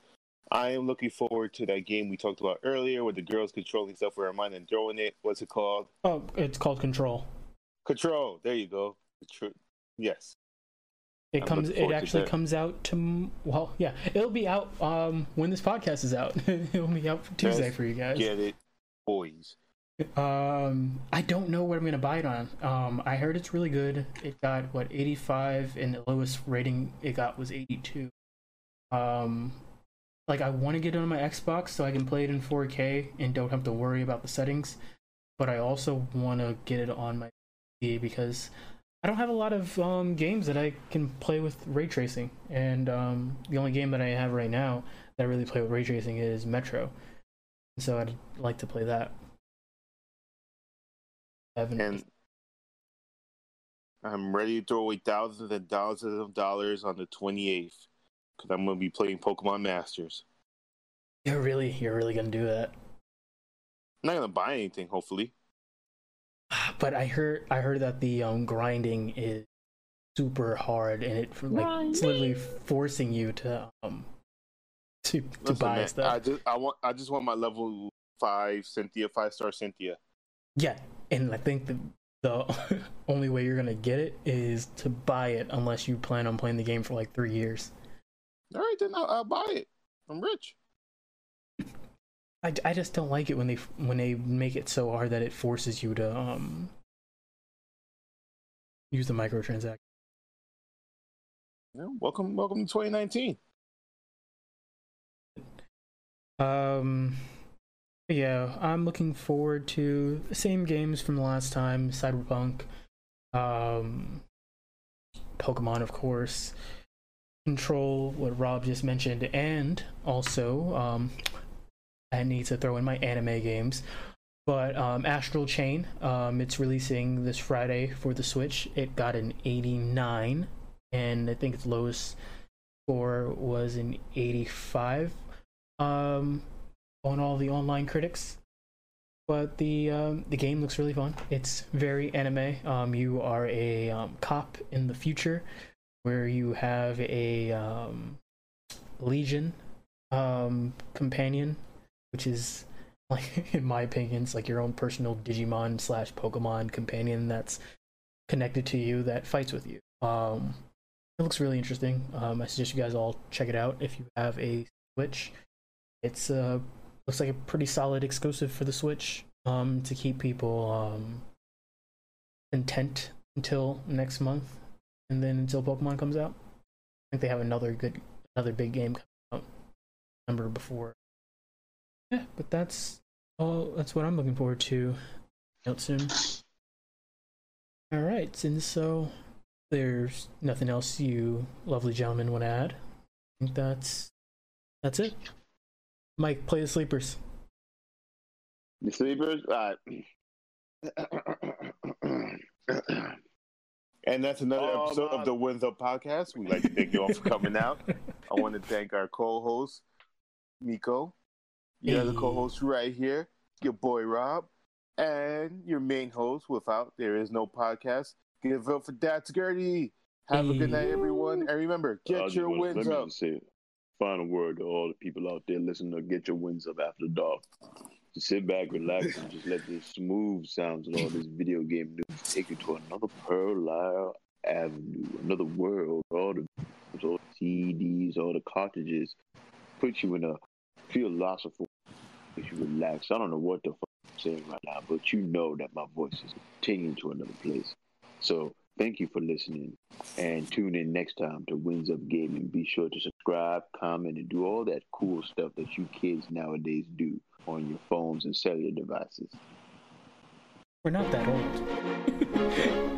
I am looking forward to that game we talked about earlier with the girls controlling stuff with her mind and throwing it. What's it called? Oh, it's called Control. Control. There you go. Contro- Yes. It I'm comes. It to actually comes out to. Well, yeah, it'll be out um when this podcast is out. (laughs) it'll be out for Tuesday Yes, for you guys. Get it, boys. Um, I don't know what I'm gonna buy it on. Um, I heard it's really good. It got what 85, and the lowest rating it got was 82. Um, like I want to get it on my Xbox so I can play it in 4K and don't have to worry about the settings. But I also want to get it on my PC because I don't have a lot of um, games that I can play with ray tracing, and um, the only game that I have right now that I really play with ray tracing is Metro. So I'd like to play that. Haven't- And I'm ready to throw away thousands and thousands of dollars on the 28th because I'm going to be playing Pokemon Masters. you're really, you're really gonna do that. I'm not going to buy anything, hopefully. (sighs) But I heard, I heard that the um, grinding is super hard, and it like it's literally forcing you to um to to Listen, buy man, stuff. I just I want I just want my level five Cynthia five star Cynthia. Yeah, and I think the the (laughs) only way you're gonna get it is to buy it unless you plan on playing the game for like three years. All right, then I'll, I'll buy it. I'm rich. I, I just don't like it when they when they make it so hard that it forces you to um use the microtransaction. Yeah, welcome, welcome to 2019. Um, yeah, I'm looking forward to the same games from the last time: Cyberpunk, um, Pokemon, of course, Control, what Rob just mentioned, and also um, I need to throw in my anime games. But um, Astral Chain, um, it's releasing this Friday for the Switch. It got an 89, and I think its lowest score was an 85 um, on all the online critics. But the um, the game looks really fun. It's very anime. Um, you are a cop in the future, where you have a um, legion um, companion, which is (laughs) like in my opinion, it's like your own personal Digimon slash Pokemon companion that's connected to you that fights with you. Um, it looks really interesting. Um, I suggest you guys all check it out if you have a Switch. It's uh looks like a pretty solid exclusive for the Switch. Um, to keep people um until next month, and then until Pokemon comes out. I think they have another good, another big game coming out. Number before. Yeah, but that's all. That's what I'm looking forward to. Out soon. All right, and so there's nothing else you lovely gentlemen want to add. I think that's that's it. Mike, play the sleepers. The sleepers. Uh, all (clears throat) right. (coughs) (coughs) (coughs) And that's another Oh, episode Bob. of the Wins Up podcast. We'd like to thank you all for coming out. I want to thank our co-host, Miko. You have the co-host right here, your boy Rob, and your main host, without there is no podcast. Give a vote for That's Gertie. Have a good night, everyone. And remember, I get just your wanna- wins up. say, final word to all the people out there listening to Get Your Wins Up After Dark. Sit back, relax, and just let the smooth sounds of all this video game news take you to another parallel avenue, another world. All the all the CDs, all the cartridges, put you in a philosophical, makes you relax. I don't know what the fuck I'm saying right now, but you know that my voice is taking you to another place. So thank you for listening and tune in next time to Wins Up Gaming. Be sure to subscribe, comment, and do all that cool stuff that you kids nowadays do on your phones and cellular devices. We're not that old. (laughs)